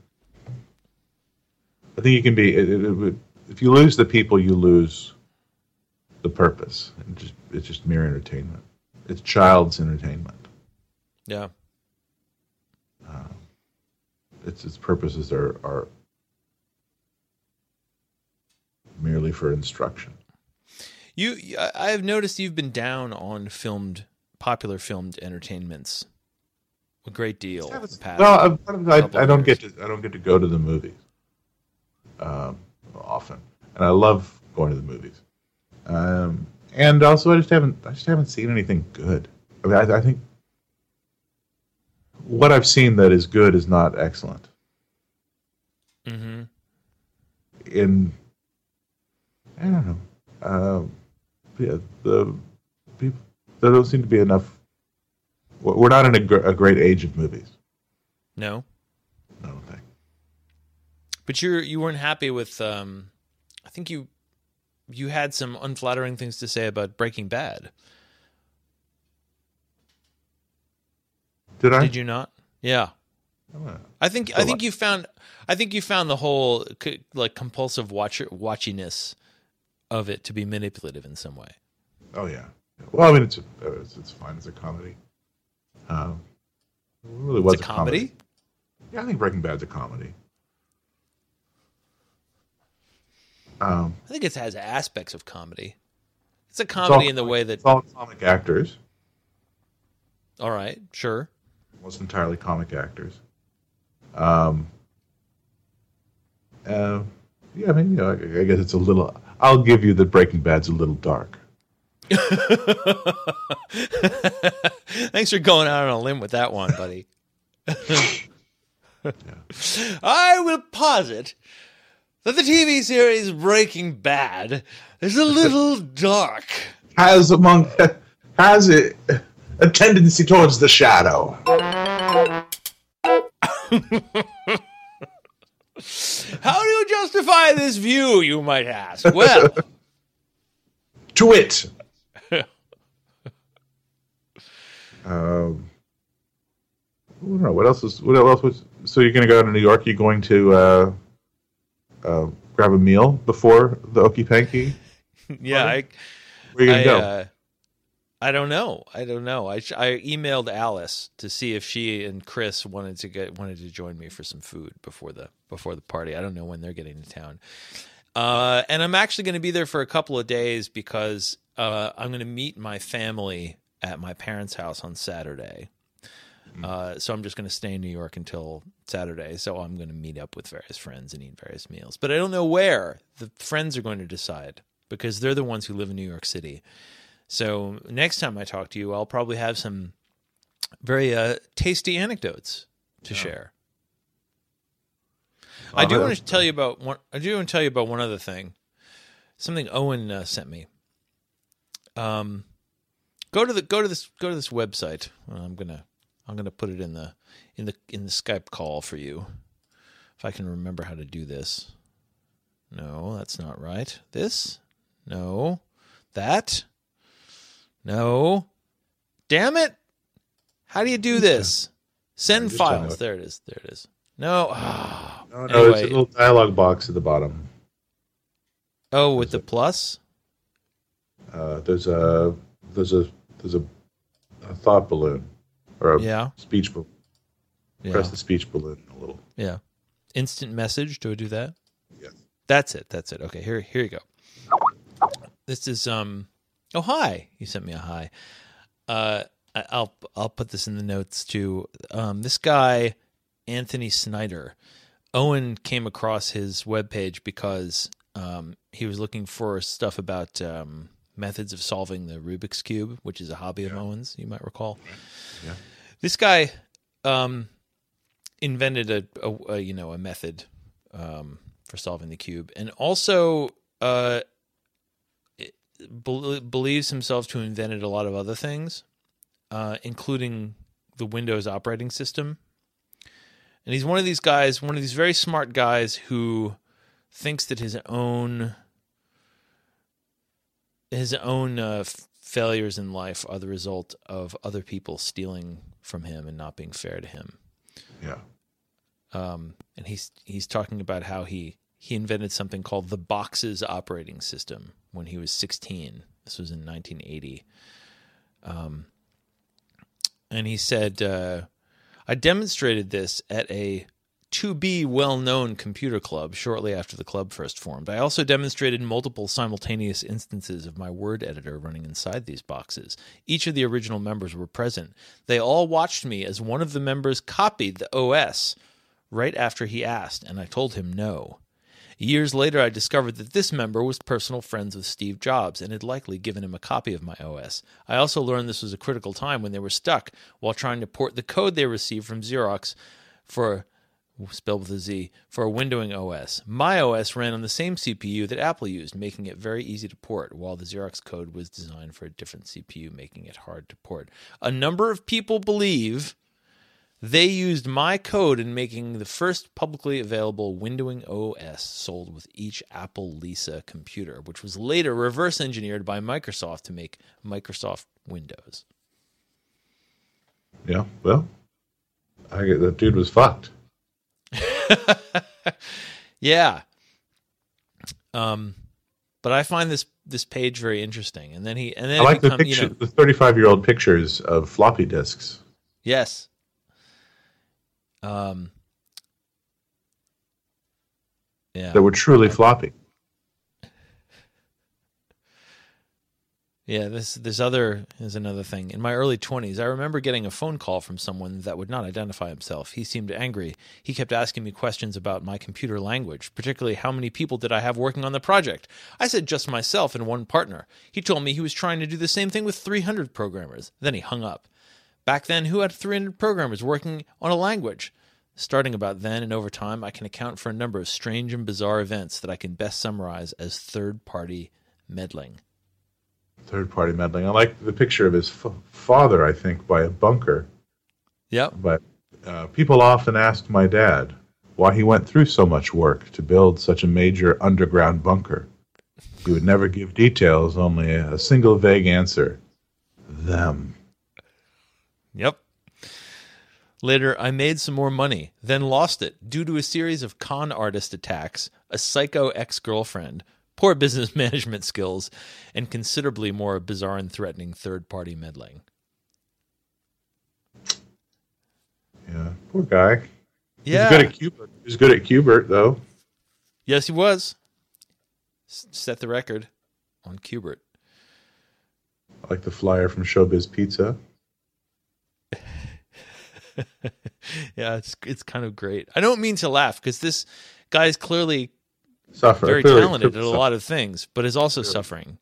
I think you can be. It, it, it, if you lose the people, you lose the purpose. And just it's just mere entertainment. It's child's entertainment. Yeah. Uh, its its purposes are are merely for instruction. You, I- I have noticed you've been down on filmed, popular filmed entertainments a great deal. in the past Well, I, I, I don't years. get to I don't get to go to the movies um, often, and I love going to the movies. Um, and also, I just haven't I just haven't seen anything good. I mean, I, I think what I've seen that is good is not excellent. Mm-hmm. In I don't know. Um, yeah, the people there don't seem to be enough. We're not in a, gr- a great age of movies. No, I don't think. But you're you weren't happy with. Um, I think you you had some unflattering things to say about Breaking Bad. Did I? Did you not? Yeah. I think I think you found I think you found the whole like compulsive watcher watchiness of it to be manipulative in some way. Oh yeah. Well, I mean, it's a, it's, it's fine. It's a comedy. Um, it really was It's a comedy. Yeah, I think Breaking Bad's a comedy. Um, I think it has aspects of comedy. It's a comedy in the way that it's all comic actors, all right, sure. almost entirely comic actors. Um, uh, yeah, I mean, you know, I, I guess it's a little. I'll give you that Breaking Bad's a little dark. Thanks for going out on a limb with that one, buddy. I will posit that the TV series Breaking Bad is a little dark. Has among has a, a tendency towards the shadow. How do you justify this view, you might ask? Well, Do it. um, I don't know what else is what else was. So you're going to go to New York? You're going to uh, uh, grab a meal before the Okey Panky? yeah, I, Where are you going I, go? uh, I don't know. I don't know. I I emailed Alice to see if she and Chris wanted to get wanted to join me for some food before the before the party. I don't know when they're getting to town. Uh, and I'm actually going to be there for a couple of days because uh, I'm going to meet my family at my parents' house on Saturday. Uh, so I'm just going to stay in New York until Saturday. So I'm going to meet up with various friends and eat various meals, but I don't know where. The friends are going to decide because they're the ones who live in New York City. So next time I talk to you, I'll probably have some very uh, tasty anecdotes to share. I do want to tell you about one. I do want to tell you about one other thing. Something Owen uh, sent me. Um, go to the go to this go to this website. I'm gonna I'm gonna put it in the in the in the Skype call for you. If I can remember how to do this. No, that's not right. This? No. That? No. Damn it. How do you do this? Send files. There it is. There it is. No. ah. No, no, there's a little dialogue box at the bottom. Oh, with the plus? Uh, there's a there's a there's a, a thought balloon or a Yeah. speech balloon. Yeah. Press the speech balloon a little. Yeah. Instant message. Do I do that? Yes. That's it. That's it. Okay, here here you go. This is um oh hi. You sent me a hi. Uh I'll I'll put this in the notes too. Um this guy Anthony Snyder. Owen came across his webpage because um he was looking for stuff about um methods of solving the Rubik's cube, which is a hobby of Owen's, you might recall. Yeah. This guy um invented a, a, a you know a method um, for solving the cube, and also uh, bel believes himself to have invented a lot of other things, uh, including the Windows operating system. And he's one of these guys, one of these very smart guys who thinks that his own his own uh, f- failures in life are the result of other people stealing from him and not being fair to him. Yeah. um, and he's he's talking about how he he invented something called the boxes operating system when he was 16 this was in 1980 um, and he said uh, i demonstrated this at a to be well known computer club shortly after the club first formed. I also demonstrated multiple simultaneous instances of my word editor running inside these boxes. Each of the original members were present. They all watched me as one of the members copied the OS right after he asked, and I told him no. Years later, I discovered that this member was personal friends with Steve Jobs and had likely given him a copy of my OS. I also learned this was a critical time when they were stuck while trying to port the code they received from Xerox for spelled with a Z, for a windowing OS. My OS ran on the same CPU that Apple used, making it very easy to port, while the Xerox code was designed for a different CPU, making it hard to port. A number of people believe they used my code in making the first publicly available windowing OS sold with each Apple Lisa computer, which was later reverse engineered by Microsoft to make Microsoft Windows. Yeah. Well, I get that dude was fucked. Yeah. Um, but I find this this page very interesting, and then he and then I like the picture, You know, the 35 year old pictures of floppy disks. yes. Um. Yeah. that were truly floppy. Yeah, this this other is another thing. In my early 20s, I remember getting a phone call from someone that would not identify himself. He seemed angry. He kept asking me questions about my computer language, particularly how many people did I have working on the project. I said just myself and one partner. He told me he was trying to do the same thing with 300 programmers. Then he hung up. Back then, who had 300 programmers working on a language? Starting about then and over time, I can account for a number of strange and bizarre events that I can best summarize as third party meddling. Third party meddling. I like the picture of his f- father, I think, by a bunker. Yep. But uh, people often asked my dad why he went through so much work to build such a major underground bunker. He would never give details, only a single vague answer. Them. Yep. Later, I made some more money, then lost it due to a series of con artist attacks, a psycho ex girlfriend, poor business management skills, and considerably more bizarre and threatening third party meddling. Yeah, poor guy. Yeah. He's good at Q*bert. He's good at Q*bert, though. Yes, he was. S- Set the record on Q*bert. Like the flyer from Showbiz Pizza. Yeah, it's it's kind of great. I don't mean to laugh because this guy is clearly Suffer. very clearly- talented at a lot of things, but is also suffering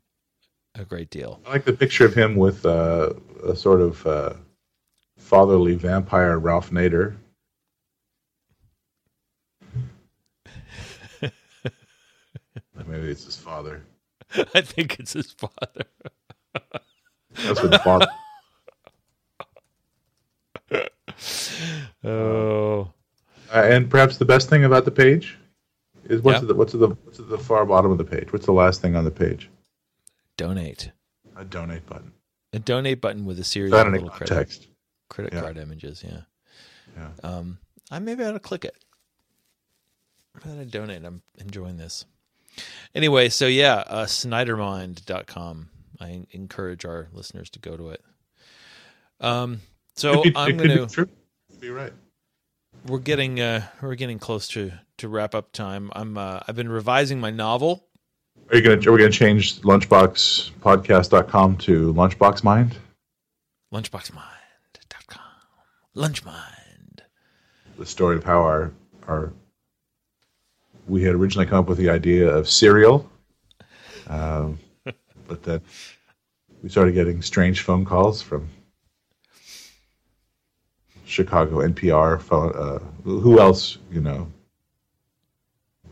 a great deal. I like the picture of him with uh, a sort of uh, fatherly vampire Ralph Nader. Maybe it's his father. I think it's his father. That's what the father. Oh, Uh, and perhaps the best thing about the page is what's at the what's the what's the far bottom of the page. What's the last thing on the page? donate. A donate button. A donate button with a series of little credit, credit Yeah. card images. Yeah. Yeah. Um, I maybe I ought to click it. I'm gonna donate. I'm enjoying this. Anyway, so yeah, uh, Snydermind.com. I encourage our listeners to go to it. Um, so be- I'm gonna. be true. Be right. we're getting uh, we're getting close to to wrap up time. I'm uh, I've been revising my novel. Are you gonna are we gonna change lunchboxpodcast.com to lunchboxmind? Lunchboxmind.com. Lunchmind. the story of how our our we had originally come up with the idea of cereal, um, but then we started getting strange phone calls from Chicago NPR. Phone, uh, who else, you know,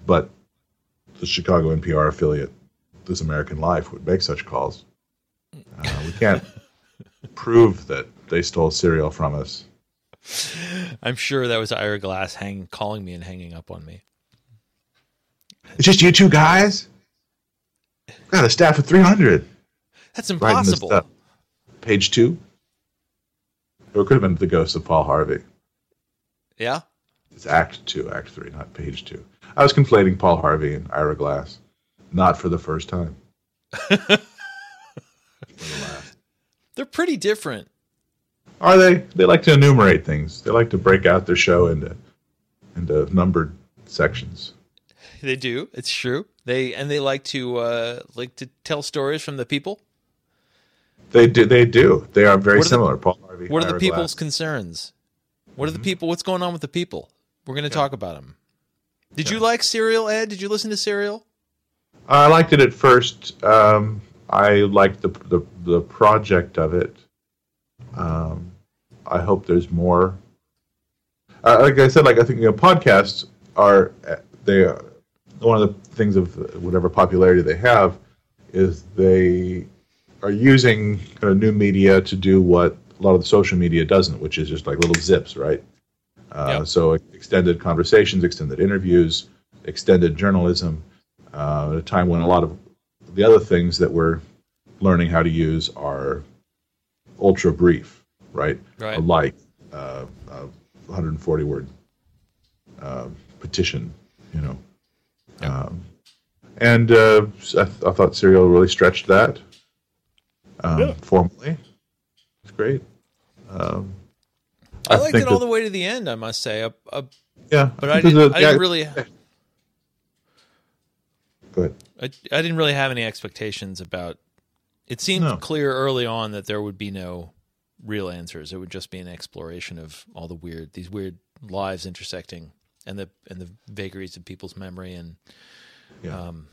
but the Chicago NPR affiliate, This American Life, would make such calls. Uh, we can't prove that they stole cereal from us. I'm sure that was Ira Glass hang calling me and hanging up on me. It's just you two guys. Got a staff of three hundred. That's impossible. Page two. Or it could have been the ghost of Paul Harvey. Yeah. It's Act two, Act three, not Page two. I was conflating Paul Harvey and Ira Glass, not for the first time. the. They're pretty different. Are they? They like to enumerate things. They like to break out their show into into numbered sections. They do. It's true. They and they like to uh like to tell stories from the people. They do. They do. They are very are the- similar. Paul Harvey. What are the people's Glass. concerns? What are Mm-hmm. the people what's going on with the people? We're going to talk about them. Did you like Serial Ed? Did you listen to Serial? I liked it at first. Um, I liked the, the the project of it. Um, I hope there's more. Uh, like I said, like I think you know, podcasts are they are, one of the things of whatever popularity they have is they are using kind of new media to do what a lot of the social media doesn't, which is just like little zips, right? Uh, Yep. So extended conversations, extended interviews, extended journalism. Uh, at a time when a lot of the other things that we're learning how to use are ultra brief, right? Right. Like uh, a 140 word uh, petition, you know. Um, and uh, I, th- I thought Serial really stretched that um, Yeah. formally. It's great. Um, I, I liked it all the way to the end, I must say. Uh, uh, yeah, but I didn't, didn't really Go ahead. I, I didn't really have any expectations about it seemed No. clear early on that there would be no real answers it would just be an exploration of all the weird these weird lives intersecting and the and the vagaries of people's memory and Yeah. um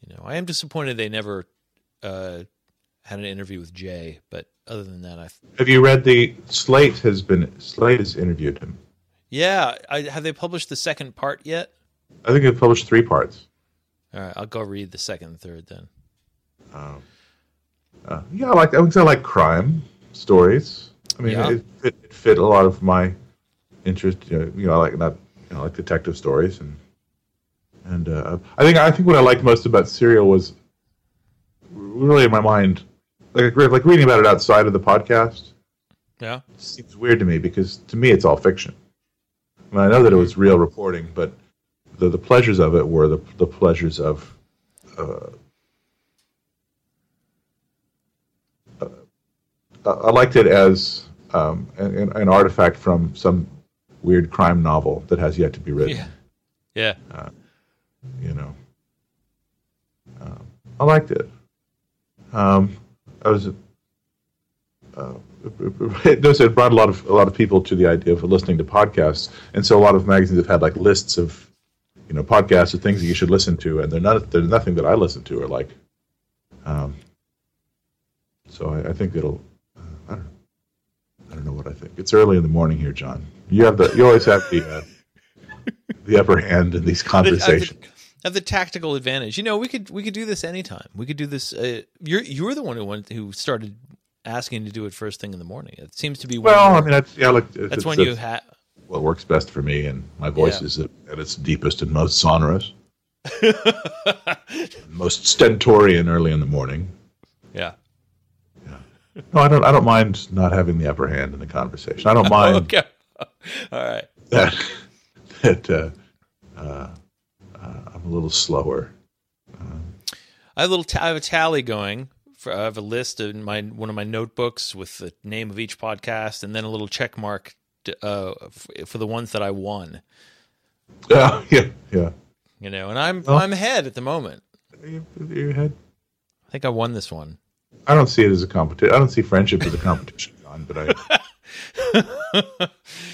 you know i am disappointed they never uh had an interview with jay but other than that i Have you read the Slate has been Slate has interviewed him. yeah I, have they published the second part yet I think they've published three parts. all right i'll go read the second and third then Um, uh, yeah, I like I would say I like crime stories. I mean, Yeah. it, fit, it fit a lot of my interest. You know, you know, I like not you know, like detective stories and And uh, I think I think what I liked most about Serial was really in my mind, like like reading about it outside of the podcast. Yeah. Seems weird to me because to me it's all fiction. I, know that it was real reporting, but the the pleasures of it were the the pleasures of. Uh, uh, I liked it as um, an, an, artifact from some weird crime novel that has yet to be written. Yeah. Yeah. Uh, you know, um, I liked it. Um, I was. Uh, it, it brought a lot of a lot of people to the idea of listening to podcasts, and so a lot of magazines have had like lists of, you know, podcasts or things that you should listen to, and they're not there's nothing that I listen to or like. Um, so I, I think it'll. Uh, I don't know. I don't know what I think. It's early in the morning here, John. You have the you always have the uh, the upper hand in these conversations. The, have the tactical advantage. You know, we could we could do this anytime. We could do this. Uh, you're you're the one who went, who started asking to do it first thing in the morning. It seems to be well. I mean, that's, yeah, look, that's when you have. what works best for me, and my voice yeah. is at, at its deepest and most sonorous, most stentorian early in the morning. Yeah. Yeah. No, I don't. I don't mind not having the upper hand in the conversation. I don't mind. okay. All right. That that uh, uh, I'm a little slower. I have a little. T- I have a tally going. For, I have a list in my one of my notebooks with the name of each podcast, and then a little check mark to, uh, for the ones that I won. Yeah, yeah, yeah. You know, and I'm well, I'm ahead at the moment. You're ahead. I think I won this one. I don't see it as a competition. I don't see friendship as a competition, John. But I.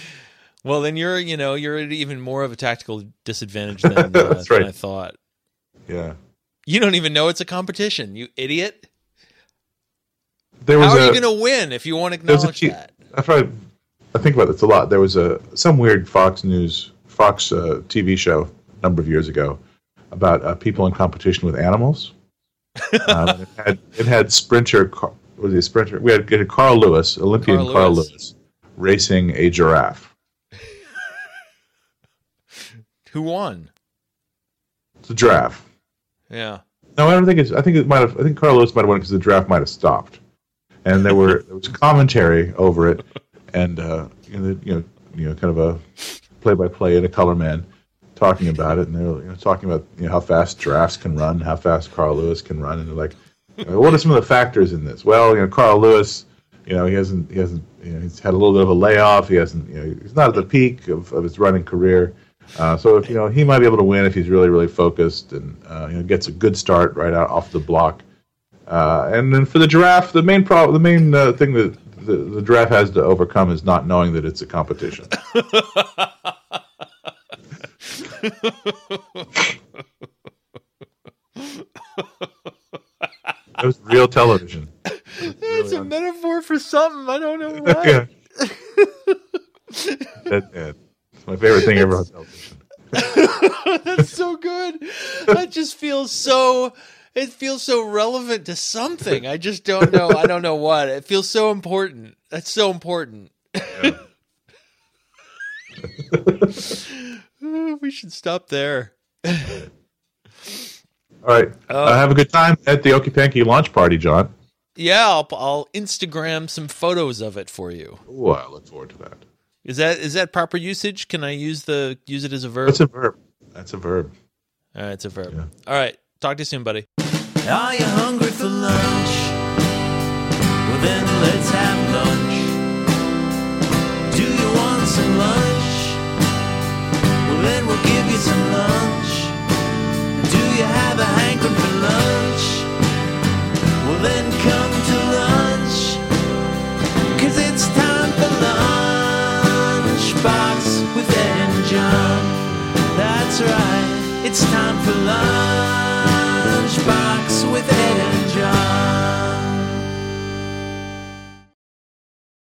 Well, then you're, you know, you're at even more of a tactical disadvantage than, uh, That's right. than I thought. Yeah. You don't even know it's a competition, you idiot. There was How are you going to win if you won't acknowledge that? That's right. I think about this a lot. There was a some weird Fox News, Fox uh, TV show a number of years ago about uh, people in competition with animals. um, it had it had sprinter. Was he a sprinter? We had, had Carl Lewis, Olympian Carl, Carl Lewis. Lewis, racing a giraffe. Who won? It's a draft. Yeah. No, I don't think it's. I think it might have. I think Carl Lewis might have won because the draft might have stopped, and there were there was commentary over it, and uh, you know, you know, you know, kind of a play-by-play and a color man talking about it, and they were you know, talking about you know how fast drafts can run, how fast Carl Lewis can run, and they're like, what are some of the factors in this? Well, you know, Carl Lewis, you know, he hasn't he hasn't you know, he's had a little bit of a layoff. He hasn't you know he's not at the peak of, of his running career. Uh, so if you know he might be able to win if he's really really focused and uh, you know gets a good start right out off the block. Uh, and then for the giraffe, the main problem, the main uh, thing that the, the giraffe has to overcome is not knowing that it's a competition. It was real television. It's really a metaphor for something. I don't know what. yeah. that, my favorite thing ever on television. That's so good. That just feels so. It feels so relevant to something. I just don't know. I don't know what. It feels so important. That's so important. Yeah. we should stop there. All right. Uh, uh, have a good time at the Okey launch party, John. Yeah, I'll, I'll Instagram some photos of it for you. Oh, I look forward to that. Is that is that proper usage? Can I use the use it as a verb? That's a verb. That's a verb. All right, it's a verb. Yeah. All right. Talk to you soon, buddy. Are you hungry for lunch? Well, then let's have lunch. Do you want some lunch? Well, then we'll give you some lunch. Do you have a hankering for lunch? Well, then come right. It's time for lunchbox with Ed.